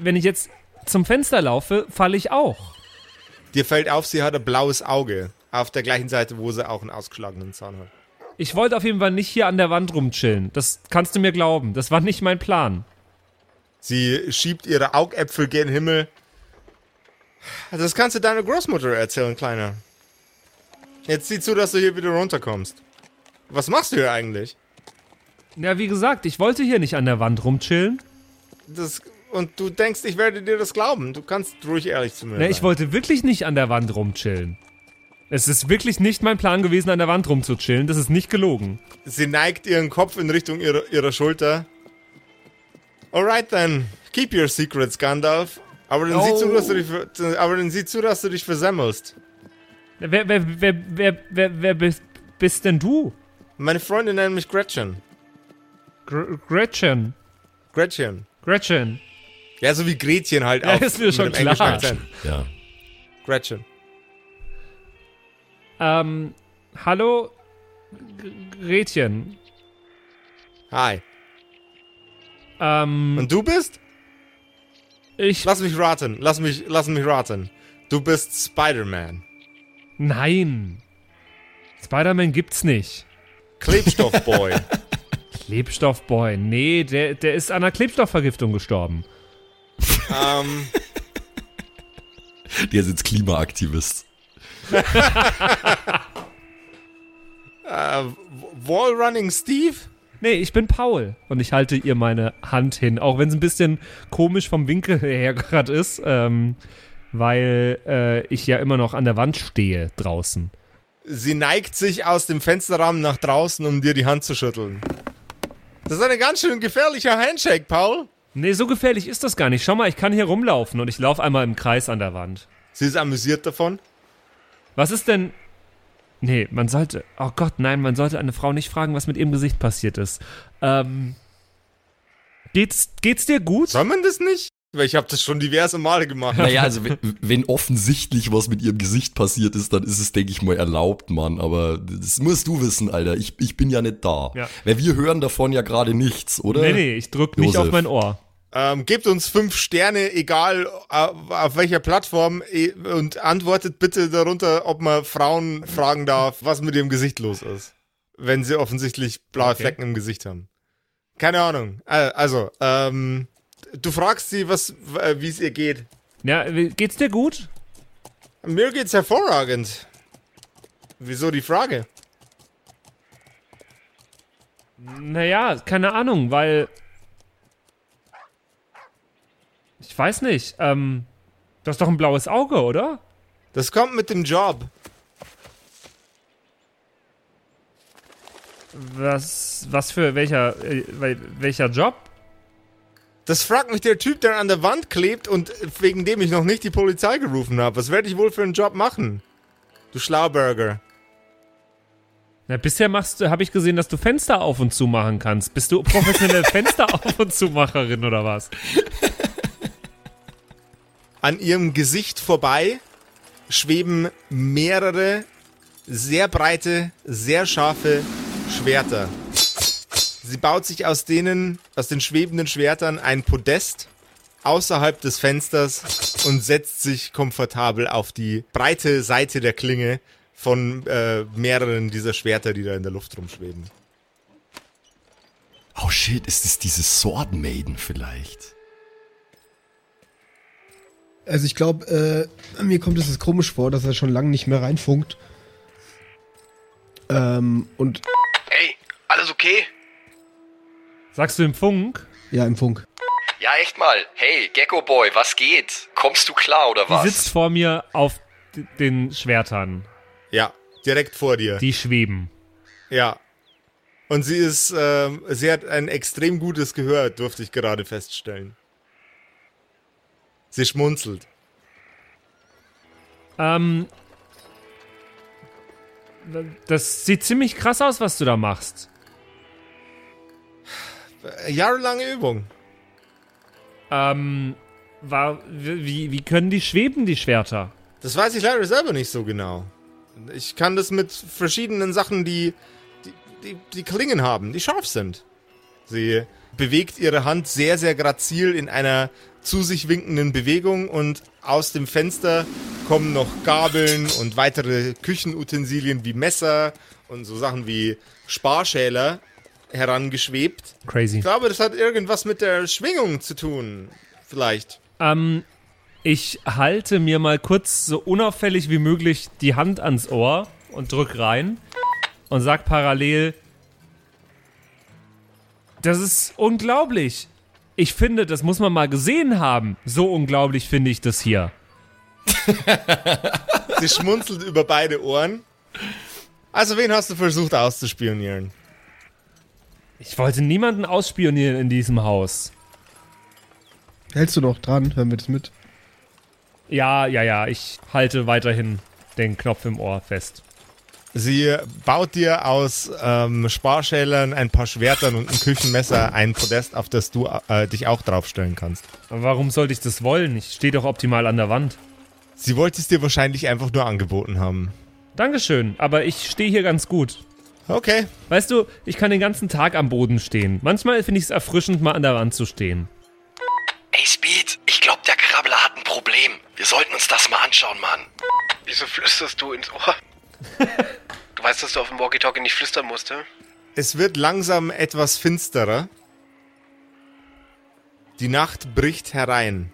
wenn ich jetzt zum Fenster laufe, falle ich auch. Dir fällt auf, sie hat ein blaues Auge. Auf der gleichen Seite, wo sie auch einen ausgeschlagenen Zahn hat. Ich wollte auf jeden Fall nicht hier an der Wand rumchillen. Das kannst du mir glauben. Das war nicht mein Plan. Sie schiebt ihre Augäpfel gen Himmel. Das kannst du deiner Großmutter erzählen, Kleiner. Jetzt sieh zu, dass du hier wieder runterkommst. Was machst du hier eigentlich? Ja, wie gesagt, ich wollte hier nicht an der Wand rumchillen. Das, und du denkst, ich werde dir das glauben. Du kannst ruhig ehrlich zu mir Ne, sein. ich wollte wirklich nicht an der Wand rumchillen. Es ist wirklich nicht mein Plan gewesen, an der Wand rumzuchillen. Das ist nicht gelogen. Sie neigt ihren Kopf in Richtung ihrer, ihrer Schulter. Alright then, keep your secrets, Gandalf. Aber dann, sieh zu, dass du dich, ver- aber dann sieh zu, dass du dich versemmelst. Wer, wer, wer, wer, wer, wer bist, bist denn du? Meine Freundin nennt mich Gretchen. Gr Gretchen. Gretchen. Gretchen. Ja, so wie Gretchen halt Ja, auch. ist mir schon klar. Akzent. Ja. Gretchen. Ähm, hallo, Gretchen. Hi. Ähm, Und du bist? ich. Lass mich raten. Lass mich, lass mich raten. Du bist Spider-Man. Nein. Spider-Man gibt's nicht. Klebstoffboy. Klebstoffboy. Nee, der, der ist an einer Klebstoffvergiftung gestorben. ähm, Der ist jetzt Klimaaktivist. äh, Wallrunning Steve? Nee, ich bin Paul und ich halte ihr meine Hand hin, auch wenn es ein bisschen komisch vom Winkel her gerade ist, ähm, weil äh, ich ja immer noch an der Wand stehe draußen. Sie neigt sich aus dem Fensterrahmen nach draußen, um dir die Hand zu schütteln. Das ist ein ganz schön gefährlicher Handshake, Paul. Nee, so gefährlich ist das gar nicht. Schau mal, ich kann hier rumlaufen und ich laufe einmal im Kreis an der Wand. Sie ist amüsiert davon. Was ist denn. Nee, man sollte. Oh Gott, nein, man sollte eine Frau nicht fragen, was mit ihrem Gesicht passiert ist. Ähm. Geht's, geht's dir gut? Soll man das nicht? Weil ich habe das schon diverse Male gemacht. Naja, also wenn, wenn offensichtlich was mit ihrem Gesicht passiert ist, dann ist es, denke ich mal, erlaubt, Mann. Aber das musst du wissen, Alter. Ich, ich bin ja nicht da. Ja. Weil wir hören davon ja gerade nichts, oder? Nee, nee, ich drück nicht Josef. auf mein Ohr. Ähm, gebt uns fünf Sterne, egal auf, auf welcher Plattform, eh, und antwortet bitte darunter, ob man Frauen fragen darf, was mit ihrem Gesicht los ist. Wenn sie offensichtlich blaue Okay. Flecken im Gesicht haben. Keine Ahnung. Äh, Also, ähm, du fragst sie, was, äh, wie es ihr geht. Ja, geht's dir gut? Mir geht's hervorragend. Wieso die Frage? Naja, keine Ahnung, weil. Ich weiß nicht. Ähm, du hast doch ein blaues Auge, oder? Das kommt mit dem Job. Was, was für welcher, äh, wel- welcher Job? Das fragt mich der Typ, der an der Wand klebt und wegen dem ich noch nicht die Polizei gerufen habe. Was werde ich wohl für einen Job machen? Du Schlauberger. Na, bisher machst du, habe ich gesehen, dass du Fenster auf und zu machen kannst. Bist du professionelle Fenster auf und zumacherin oder was? An ihrem Gesicht vorbei schweben mehrere sehr breite, sehr scharfe Schwerter. Sie baut sich aus denen, aus den schwebenden Schwertern ein Podest außerhalb des Fensters und setzt sich komfortabel auf die breite Seite der Klinge von äh, mehreren dieser Schwerter, die da in der Luft rumschweben. Oh shit, ist es dieses Sword Maiden vielleicht? Also ich glaube, äh, mir kommt es jetzt komisch vor, dass er schon lange nicht mehr reinfunkt. Ähm, und Ey, alles okay? Sagst du im Funk? Ja, im Funk. Ja, echt mal. Hey, Gecko Boy, was geht? Kommst du klar oder Die was? sitzt vor mir auf den Schwertern. Ja, direkt vor dir. Die schweben. Ja. Und sie ist, ähm, sie hat ein extrem gutes Gehör, durfte ich gerade feststellen. Sie schmunzelt. Ähm, das sieht ziemlich krass aus, was du da machst. Äh, Jahrelange Übung. Ähm, war, wie, wie können die schweben, die Schwerter? Das weiß ich leider selber nicht so genau. Ich kann das mit verschiedenen Sachen, die, die, die, die Klingen haben, die scharf sind. Sie bewegt ihre Hand sehr, sehr grazil in einer zu sich winkenden Bewegung und aus dem Fenster kommen noch Gabeln und weitere Küchenutensilien wie Messer und so Sachen wie Sparschäler herangeschwebt. Crazy. Ich glaube, das hat irgendwas mit der Schwingung zu tun. Vielleicht. Ähm, ich halte mir mal kurz so unauffällig wie möglich die Hand ans Ohr und drück rein und sag parallel, das ist unglaublich. Ich finde, das muss man mal gesehen haben. So unglaublich finde ich das hier. Sie schmunzelt über beide Ohren. Also, wen hast du versucht auszuspionieren? Ich wollte niemanden ausspionieren in diesem Haus. Hältst du noch dran? Hören wir das mit? Ja, ja, ja, ich halte weiterhin den Knopf im Ohr fest. Sie baut dir aus ähm, Sparschälern, ein paar Schwertern und ein Küchenmesser ein Podest, auf das du äh, dich auch draufstellen kannst. Aber warum sollte ich das wollen? Ich stehe doch optimal an der Wand. Sie wollte es dir wahrscheinlich einfach nur angeboten haben. Dankeschön, aber ich stehe hier ganz gut. Okay. Weißt du, ich kann den ganzen Tag am Boden stehen. Manchmal finde ich es erfrischend, mal an der Wand zu stehen. Ey, Speed, ich glaube, der Krabbler hat ein Problem. Wir sollten uns das mal anschauen, Mann. Wieso flüsterst du ins Ohr? du weißt, dass du auf dem Walkie-Talkie nicht flüstern musst? Es wird langsam etwas finsterer. Die Nacht bricht herein.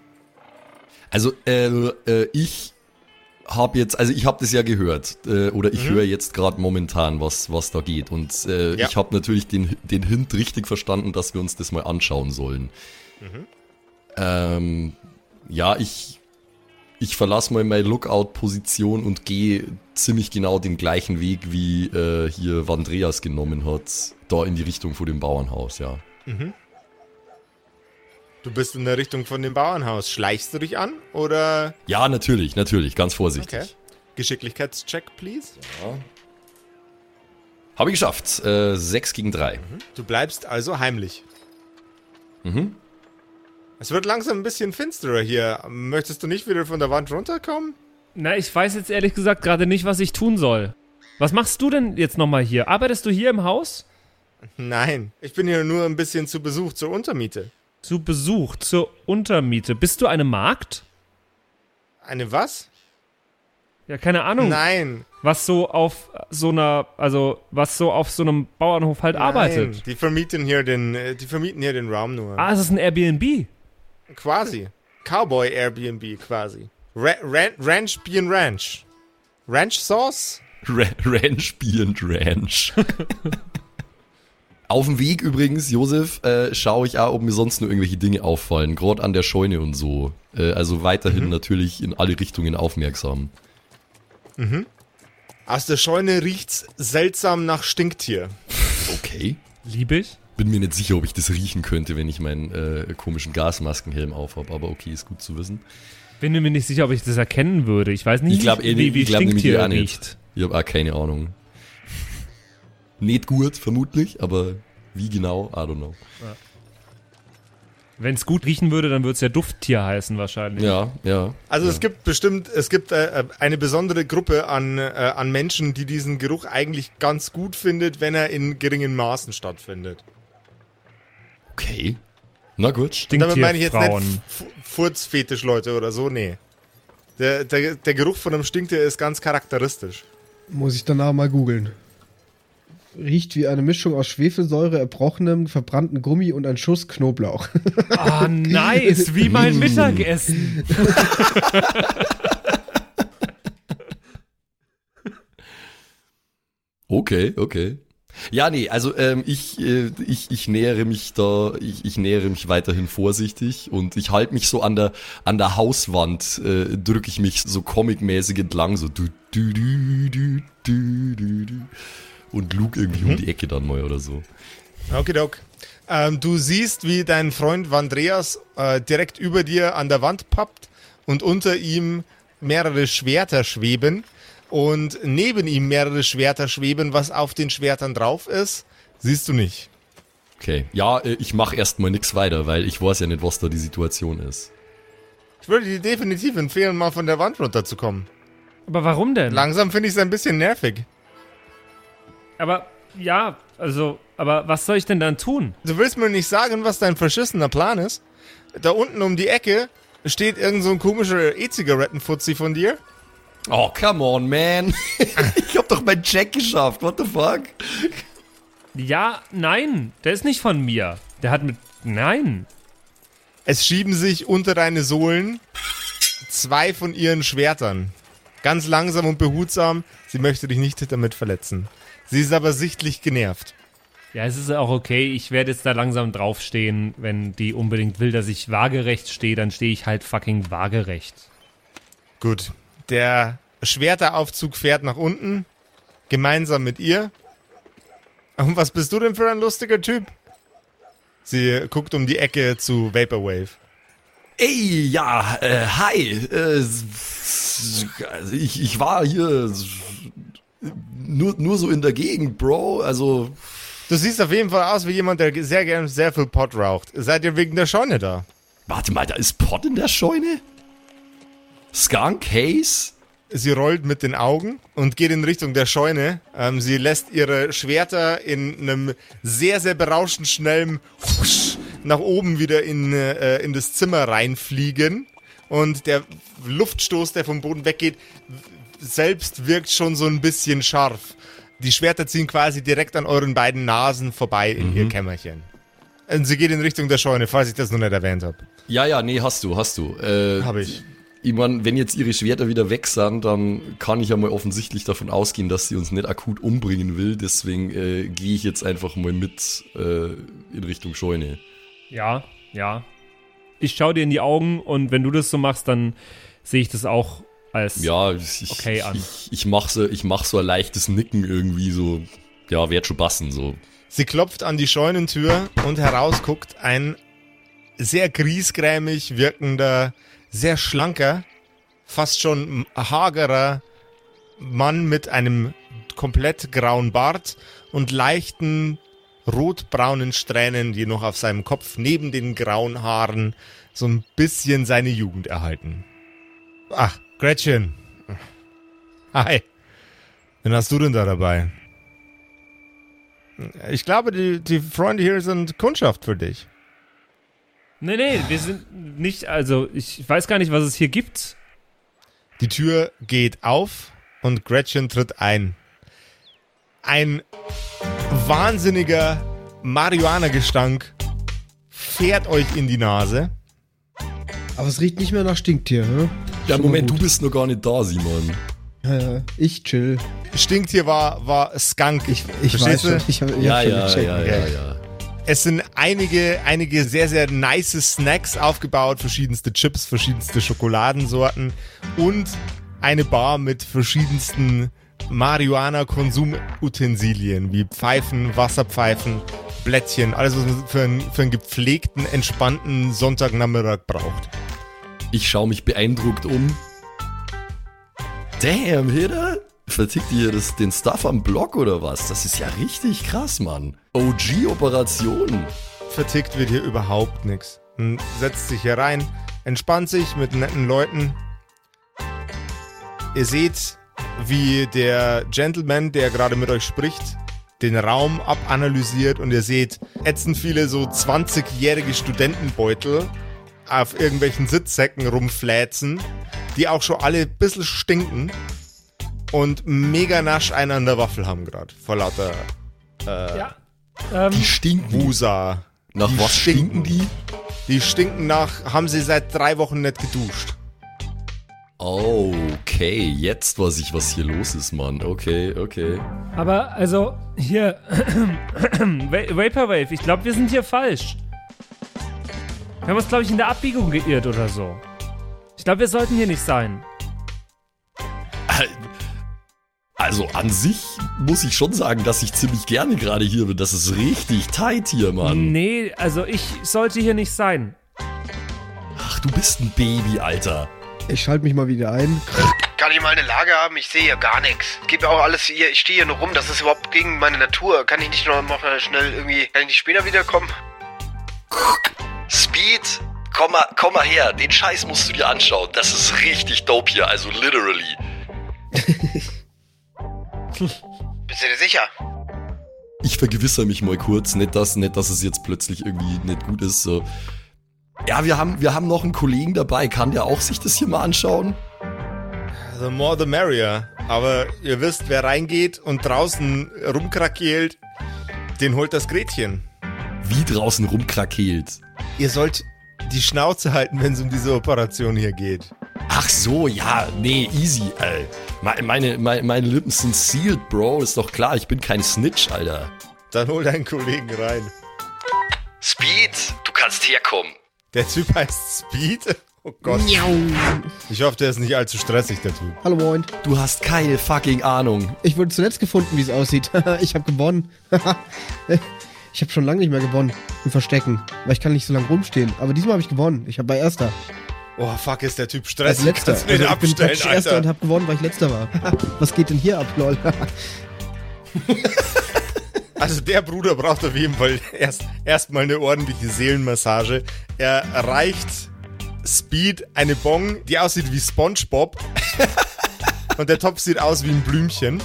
Also äh, äh, ich habe jetzt, also ich habe das ja gehört äh, oder ich höre jetzt gerade momentan, was was da geht und äh, Ja. ich habe natürlich den den Hint richtig verstanden, dass wir uns das mal anschauen sollen. Ähm, ja, ich ich verlasse mal meine Lookout-Position und gehe ziemlich genau den gleichen Weg, wie äh, hier Vandreas genommen hat, da in die Richtung vor dem Bauernhaus, ja. Du bist in der Richtung von dem Bauernhaus. Schleichst du dich an oder Ja, natürlich, natürlich, ganz vorsichtig. Okay. Geschicklichkeitscheck, please? Habe ich geschafft. Äh, 6 gegen 3. Du bleibst also heimlich. Mhm. Es wird langsam ein bisschen finsterer hier. Möchtest du nicht wieder von der Wand runterkommen? Na, ich weiß jetzt ehrlich gesagt gerade nicht, was ich tun soll. Was machst du denn jetzt nochmal hier? Arbeitest du hier im Haus? Nein, ich bin hier nur ein bisschen zu Besuch zur Untermiete. Zu Besuch, zur Untermiete. Bist du eine Magd? Eine was? Ja, keine Ahnung. Nein. Was so auf so einer, also was so auf so einem Bauernhof halt arbeitet. Nein. Die vermieten hier den, äh, die vermieten hier den Raum nur. Ah, es ist ein Airbnb. Quasi. Cowboy Airbnb quasi. Ra Ran Ranch Bean Ranch. Ranch Sauce? Ra Ranch Beard Ranch. Auf dem Weg übrigens, Josef, äh, schaue ich auch, ob mir sonst nur irgendwelche Dinge auffallen, gerade an der Scheune und so. Äh, also weiterhin natürlich in alle Richtungen aufmerksam. Aus der Scheune riecht's seltsam nach Stinktier. Okay. Lieb ich. Bin mir nicht sicher, ob ich das riechen könnte, wenn ich meinen äh, komischen Gasmaskenhelm aufhab, aber okay, ist gut zu wissen. Bin mir nicht sicher, ob ich das erkennen würde. Ich weiß nicht, Ich glaube, wie, wie ich glaub Stinktier riecht. Ich habe auch keine Ahnung. Nicht gut, vermutlich, aber wie genau, I don't know. Wenn es gut riechen würde, dann würde es ja Dufttier heißen wahrscheinlich. Ja, ja. Also es gibt bestimmt, es gibt äh, eine besondere Gruppe an, äh, an Menschen, die diesen Geruch eigentlich ganz gut findet, wenn er in geringen Maßen stattfindet. Okay. Na gut. Damit meine ich jetzt nicht Stinktierfrauen. F- Furzfetischleute oder so, nee. Der, der, der Geruch von einem Stinktier ist ganz charakteristisch. Muss ich danach mal googeln. Riecht wie eine Mischung aus Schwefelsäure, erbrochenem, verbrannten Gummi und ein Schuss Knoblauch. Ah, nice, wie mein Mittagessen. Okay, okay. Ja, nee, also ähm, ich, äh, ich, ich nähere mich da, ich, ich nähere mich weiterhin vorsichtig und ich halte mich so an der, an der Hauswand, äh, drücke ich mich so comicmäßig entlang, so du, du, du, du, du, du, du, und luke irgendwie um die Ecke dann mal oder so. Okidok. Ähm, du siehst, wie dein Freund Vandreas äh, direkt über dir an der Wand pappt und unter ihm mehrere Schwerter schweben und neben ihm mehrere Schwerter schweben. Was auf den Schwertern drauf ist, siehst du nicht. Okay, ja, äh, ich mache erstmal nix weiter, weil ich weiß ja nicht, was da die Situation ist. Ich würde dir definitiv empfehlen, mal von der Wand runterzukommen. Aber warum denn? Langsam finde ich es ein bisschen nervig. Aber ja, also, aber was soll ich denn dann tun? Du willst mir nicht sagen, was dein verschissener Plan ist? Da unten um die Ecke steht irgend so ein komischer E-Zigarettenfutzi von dir. Oh, come on, man. ich hab doch meinen Check geschafft, what the fuck? Ja, nein, der ist nicht von mir. Der hat mit. Nein. Es schieben sich unter deine Sohlen zwei von ihren Schwertern. Ganz langsam und behutsam. Sie möchte dich nicht damit verletzen. Sie ist aber sichtlich genervt. Ja, es ist auch okay. Ich werde jetzt da langsam draufstehen. Wenn die unbedingt will, dass ich waagerecht stehe, dann stehe ich halt fucking waagerecht. Gut. Der Schwerteraufzug fährt nach unten. Gemeinsam mit ihr. Und was bist du denn für ein lustiger Typ? Sie guckt um die Ecke zu Vaporwave. Ey, ja, äh, hi. Äh, ich, ich war hier nur, nur so in der Gegend, Bro. Also, Du siehst auf jeden Fall aus wie jemand, der sehr gern sehr viel Pot raucht. Seid ihr wegen der Scheune da? warte mal, da ist Pot in der Scheune? Skunk Haze? Sie rollt mit den Augen und geht in Richtung der Scheune. Ähm, sie lässt ihre Schwerter in einem sehr, sehr berauschend schnellen Husch nach oben wieder in, äh, in das Zimmer reinfliegen. Und der Luftstoß, der vom Boden weggeht, selbst wirkt schon so ein bisschen scharf. Die Schwerter ziehen quasi direkt an euren beiden Nasen vorbei in ihr Kämmerchen. Und sie geht in Richtung der Scheune, falls ich das noch nicht erwähnt habe. Ja, ja, nee, hast du, hast du. Äh, Habe ich. Ich mein, wenn jetzt ihre Schwerter wieder weg sind, dann kann ich ja mal offensichtlich davon ausgehen, dass sie uns nicht akut umbringen will. Deswegen äh, gehe ich jetzt einfach mal mit äh, in Richtung Scheune. Ja, ja. Ich schaue dir in die Augen und wenn du das so machst, dann sehe ich das auch als. Ja, ich, Okay an. ich, ich mache so, ich mach so ein leichtes Nicken irgendwie so. Ja, wird schon passen so. Sie klopft an die Scheunentür und heraus guckt ein sehr griesgrämig wirkender, sehr schlanker, fast schon hagerer Mann mit einem komplett grauen Bart und leichten rotbraunen Strähnen, die noch auf seinem Kopf neben den grauen Haaren so ein bisschen seine Jugend erhalten. Ach, Gretchen. Hi. Wen hast du denn da dabei? Ich glaube, die, die Freunde hier sind Kundschaft für dich. Nee, nee, wir sind nicht. Also, ich weiß gar nicht, was es hier gibt. Die Tür geht auf und Gretchen tritt ein. Ein wahnsinniger Marihuana-Gestank fährt euch in die Nase. Aber es riecht nicht mehr nach Stinktier, ne? Ja, Schon Moment, du bist noch gar nicht da, Simon. Ja, ja, ich chill. Stinktier war, war Skunk. Ich, ich weiß Verstehst schon. du? Ich hab, ich Ja, hab schon ja, gecheckt. ja, ja, ja. Es sind einige, einige sehr, sehr nice Snacks aufgebaut, verschiedenste Chips, verschiedenste Schokoladensorten und eine Bar mit verschiedensten Marihuana-Konsumutensilien wie Pfeifen, Wasserpfeifen, Blättchen, alles, was man für einen, für einen gepflegten, entspannten Sonntagnachmittag braucht. Ich schaue mich beeindruckt um. Damn, Hitter? Vertickt ihr das, den Stuff am Block oder was? Das ist ja richtig krass, Mann. OG-Operation. Vertickt wird hier überhaupt nichts. Setzt sich hier rein, entspannt sich mit netten Leuten. Ihr seht, wie der Gentleman, der gerade mit euch spricht, den Raum abanalysiert und ihr seht ätzend viele so 20-jährige Studentenbeutel auf irgendwelchen Sitzsäcken rumfläzen, die auch schon alle ein bisschen stinken und mega nasch einen an der Waffel haben gerade. Vor lauter Ja. Ähm, Die stinken. Wusa. Nach die was stinken die? Die stinken nach, haben sie seit drei Wochen nicht geduscht. Okay, jetzt weiß ich, was hier los ist, Mann. Okay, okay. Aber also, hier, Va- Vaporwave, ich glaube, wir sind hier falsch. Wir haben uns, glaube ich, in der Abbiegung geirrt oder so. Ich glaube, wir sollten hier nicht sein. Also an sich muss ich schon sagen, dass ich ziemlich gerne gerade hier bin. Das ist richtig tight hier, Mann. Nee, also ich sollte hier nicht sein. Ach, du bist ein Baby, Alter. Ich schalte mich mal wieder ein. Kann ich mal eine Lage haben? Ich sehe hier gar nichts. Gib mir auch alles hier. Ich stehe hier nur rum. Das ist überhaupt gegen meine Natur. Kann ich nicht noch mal schnell irgendwie. Kann ich nicht später wiederkommen? Speed, komm mal, komm mal her. Den Scheiß musst du dir anschauen. Das ist richtig dope hier, also literally. Bist du dir sicher? Ich vergewissere mich mal kurz, nicht dass, nicht, dass es jetzt plötzlich irgendwie nicht gut ist. So. Ja, wir haben, wir haben noch einen Kollegen dabei. Kann der auch sich das hier mal anschauen? The more the merrier. Aber ihr wisst, wer reingeht und draußen rumkrakeelt, den holt das Gretchen. Wie draußen rumkrakeelt. Ihr sollt die Schnauze halten, wenn es um diese Operation hier geht. Ach so, ja, nee, easy, ey. Me- Meine, meine, meine Lippen sind sealed, Bro. Ist doch klar, ich bin kein Snitch, Alter. Dann hol deinen Kollegen rein. Speed, du kannst herkommen. Der Typ heißt Speed. Oh Gott. Ich hoffe, der ist nicht allzu stressig, der Typ. Hallo Moin. Du hast keine fucking Ahnung. Ich wurde zuletzt gefunden, wie es aussieht. ich habe gewonnen. ich habe schon lange nicht mehr gewonnen im Verstecken, weil ich kann nicht so lange rumstehen. Aber diesmal habe ich gewonnen. Ich habe bei erster. Oh, fuck, ist der Typ Als stressig. letzter. Kannst du Also den ich bin abstellen, praktisch erster und habe gewonnen, weil ich letzter war. Was geht denn hier ab, lol? Also der Bruder braucht auf jeden Fall erst erstmal eine ordentliche Seelenmassage. Er reicht Speed eine Bong, die aussieht wie SpongeBob. Und der Topf sieht aus wie ein Blümchen,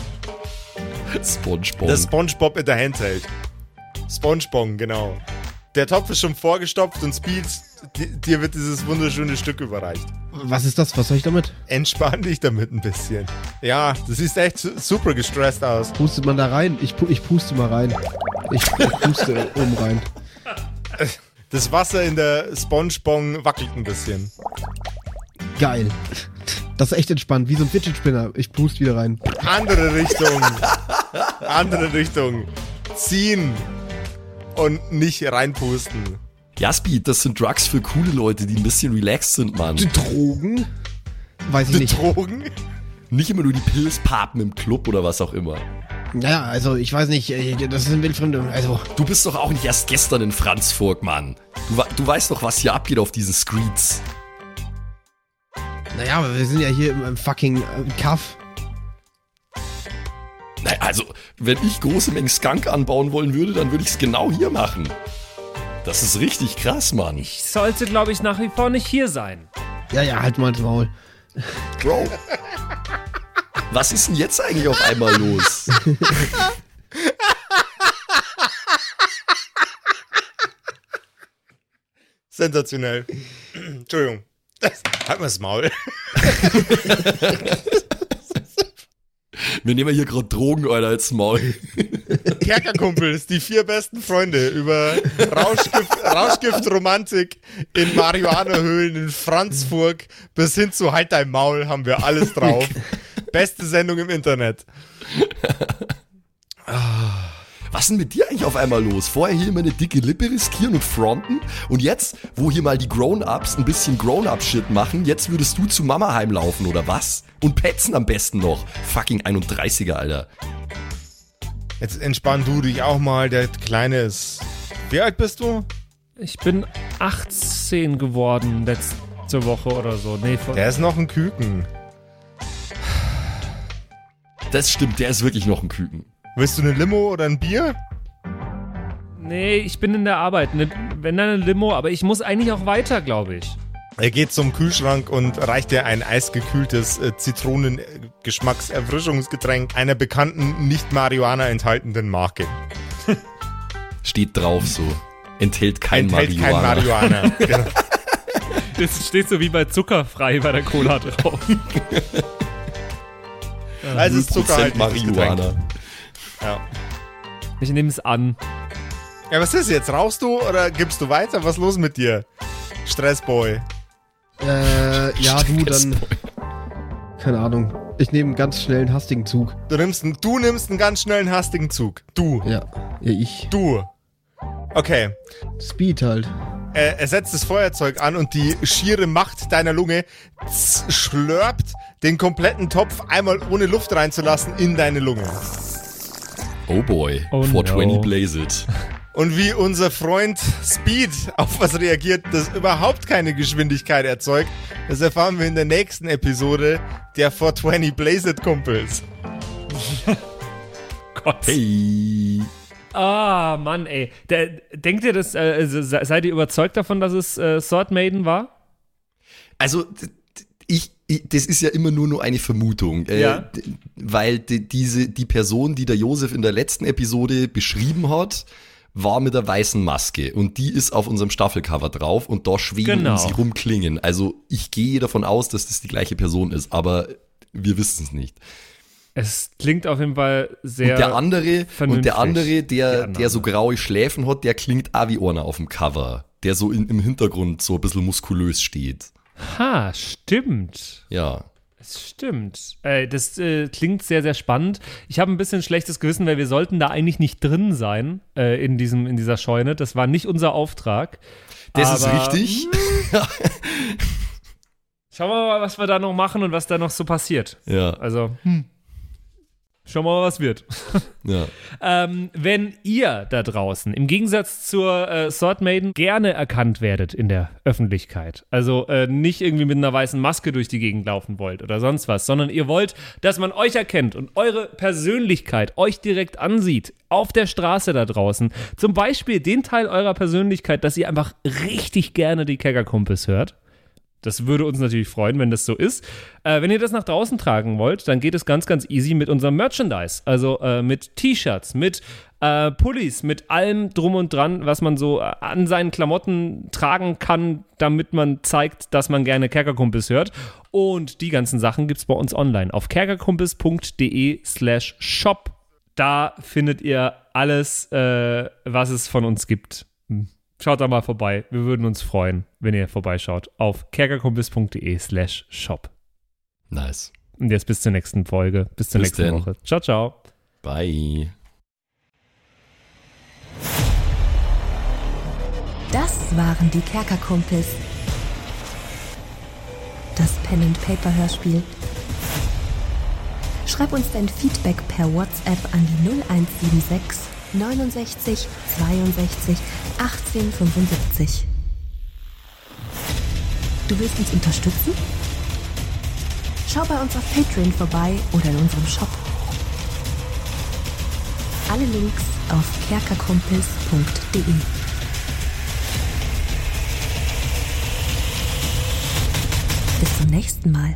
Spongebob. das SpongeBob in der Hand hält. SpongeBong, genau. Der Topf ist schon vorgestopft und Speed, di- dir wird dieses wunderschöne Stück überreicht. Was ist das? Was soll ich damit? Entspann dich damit ein bisschen. Ja, du siehst echt su- super gestresst aus. Pustet man da rein? Ich, pu ich puste mal rein. Ich, ich puste oben rein. Das Wasser in der SpongeBong wackelt ein bisschen. Geil. Das ist echt entspannt, wie so ein Fidget Spinner. Ich puste wieder rein. Andere Richtung. Andere Richtung. Ziehen. Und nicht reinpusten. ja, Speed, das sind Drugs für coole Leute, die ein bisschen relaxed sind, Mann. Drogen? Weiß ich Die nicht. Drogen? Nicht immer nur die Pills papen im Club oder was auch immer. Naja, also ich weiß nicht, äh, das ist ein wildfremde. Also, Du bist doch auch nicht erst gestern in Franzburg, Mann. Du, du weißt doch, was hier abgeht auf diesen Streets. naja, aber wir sind ja hier im, im fucking äh, Kaff. Naja, also, wenn ich große Mengen Skunk anbauen wollen würde, dann würde ich es genau hier machen. Das ist richtig krass, Mann. Ich sollte, glaube ich, nach wie vor nicht hier sein. Ja, ja, halt mal ins Maul. Bro. Was ist denn jetzt eigentlich auf einmal los? Sensationell. Entschuldigung. Das, halt mal das Maul. Wir nehmen hier gerade Drogen, Alter, als Maul. Kerkerkumpels, die vier besten Freunde über Rauschgift, Rauschgiftromantik in Marihuana-Höhlen in Franzburg bis hin zu Halt dein Maul haben wir alles drauf. Beste Sendung im Internet. Was ist denn mit dir eigentlich auf einmal los? Vorher hier immer eine dicke Lippe riskieren und fronten und jetzt, wo hier mal die Grown-Ups ein bisschen Grown-Up-Shit machen, jetzt würdest du zu Mama heimlaufen oder was? Und petzen am besten noch. Fucking 31er, Alter. Jetzt entspann du dich auch mal, der Kleine ist. Wie alt bist du? Ich bin 18 geworden letzte Woche oder so. Nee, vor, Der ist noch ein Küken. Das stimmt, der ist wirklich noch ein Küken. Willst du eine Limo oder ein Bier? nee, ich bin in der Arbeit. Ne, wenn dann eine Limo, aber ich muss eigentlich auch weiter, glaube ich. Er geht zum Kühlschrank und reicht dir ein eisgekühltes äh, Zitronengeschmackserfrischungsgetränk einer bekannten, nicht Marihuana enthaltenden Marke. Steht drauf so. Enthält kein Enthält Marihuana. kein Marihuana. genau. Das steht so wie bei Zuckerfrei bei der Cola drauf. Also ist 0% zuckerhaltiges Getränk. Ja. Ich nehme es an. ja, was ist jetzt? Rauchst du oder gibst du weiter? Was ist los mit dir? Stressboy. Äh, ja, du, dann. keine Ahnung. Ich nehme einen ganz schnellen, hastigen Zug. Du nimmst, einen, du nimmst einen ganz schnellen, hastigen Zug. Du. Ja, ja ich. Du. Okay. Speed halt. Er, er setzt das Feuerzeug an und die schiere Macht deiner Lunge schlörpt den kompletten Topf einmal ohne Luft reinzulassen in deine Lunge. Oh boy. Oh 420 no. blaze it. Und wie unser Freund Speed auf was reagiert, das überhaupt keine Geschwindigkeit erzeugt, das erfahren wir in der nächsten Episode der 420 Blazed Kumpels. Gott. Hey. Ah, Mann, ey. Der, denkt ihr, das, äh, se- seid ihr überzeugt davon, dass es äh, Sword Maiden war? Also, ich, das ist ja immer nur nur eine Vermutung. Äh, Ja. Weil die, diese, die Person, die der Josef in der letzten Episode beschrieben hat, war mit der weißen Maske und die ist auf unserem Staffelcover drauf und da schweben Genau. um sie rum Klingen. Also ich gehe davon aus, dass das die gleiche Person ist, aber wir wissen es nicht. Es klingt auf jeden Fall sehr. und der andere, und der andere, der, der so graue Schläfen hat, der klingt auch wie einer auf dem Cover, der so in, im Hintergrund so ein bisschen muskulös steht. Ha, stimmt. Ja. Es stimmt. Äh, das äh, klingt sehr, sehr spannend. Ich habe ein bisschen schlechtes Gewissen, weil wir sollten da eigentlich nicht drin sein äh, in, diesem, in dieser Scheune. Das war nicht unser Auftrag. Das Aber- ist richtig. Schauen wir mal, was wir da noch machen und was da noch so passiert. Ja, Also, schauen wir mal, was wird. ja. Ähm, wenn ihr da draußen im Gegensatz zur äh, Sword Maiden gerne erkannt werdet in der Öffentlichkeit, also äh, nicht irgendwie mit einer weißen Maske durch die Gegend laufen wollt oder sonst was, sondern ihr wollt, dass man euch erkennt und eure Persönlichkeit euch direkt ansieht auf der Straße da draußen, zum Beispiel den Teil eurer Persönlichkeit, dass ihr einfach richtig gerne die Keggerkumpels hört, das würde uns natürlich freuen, wenn das so ist. Äh, wenn ihr das nach draußen tragen wollt, dann geht es ganz, ganz easy mit unserem Merchandise. Also äh, mit T-Shirts, mit äh, Pullis, mit allem drum und dran, was man so äh, an seinen Klamotten tragen kann, damit man zeigt, dass man gerne Kerkerkumpels hört. Und die ganzen Sachen gibt es bei uns online auf kerkerkumpels.de slash shop. Da findet ihr alles, äh, was es von uns gibt. Schaut da mal vorbei. Wir würden uns freuen, wenn ihr vorbeischaut auf kerkerkumpels.de slash shop. Nice. Und jetzt bis zur nächsten Folge. Bis zur Bis nächsten denn. Woche. Ciao, ciao. Bye. Das waren die Kerkerkumpels. Das Pen-and-Paper-Hörspiel. Schreib uns dein Feedback per WhatsApp an die 0176 69 62 18 75. Du willst uns unterstützen? Schau bei uns auf Patreon vorbei oder in unserem Shop. Alle Links auf kerkerkumpels.de. Bis zum nächsten Mal.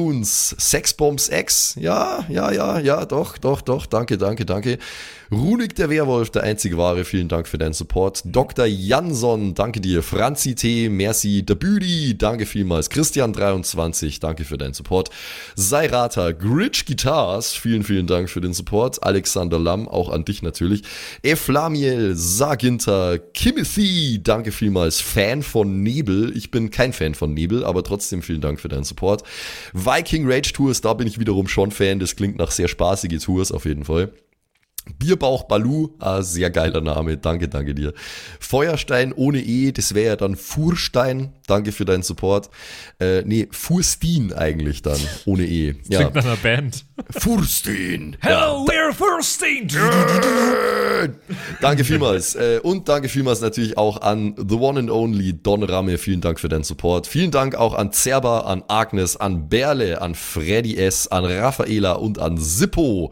Raboons, Sexbombs X, ja, ja, ja, ja, doch, doch, doch, danke, danke, danke. Runik der Werwolf, der einzige wahre, vielen Dank für deinen Support. Dr. Jansson, danke dir. Franzi T, merci. Der Büdi, danke vielmals. Christian23, danke für deinen Support. Seirata, Gritch Guitars, vielen, vielen Dank für den Support. Alexander Lamm, auch an dich natürlich. Eflamiel, Saginter, Kimothy, danke vielmals. Fan von Nebel. Ich bin kein Fan von Nebel, aber trotzdem vielen Dank für deinen Support. Viking Rage Tours, da bin ich wiederum schon Fan. Das klingt nach sehr spaßige Tours auf jeden Fall. Bierbauch Balu, ah, sehr geiler Name, danke, danke dir. Feuerstein ohne E, das wäre ja dann Furstein, danke für deinen Support. Äh, nee, Furstin eigentlich dann, ohne E. Ja, Klingt nach einer Band. Furstin. Hello, we're Firsting! Danke vielmals. Äh, und danke vielmals natürlich auch an The One and Only Don Ramme. Vielen Dank für deinen Support. Vielen Dank auch an Zerba, an Agnes, an Berle, an Freddy S., an Raffaela und an Sippo.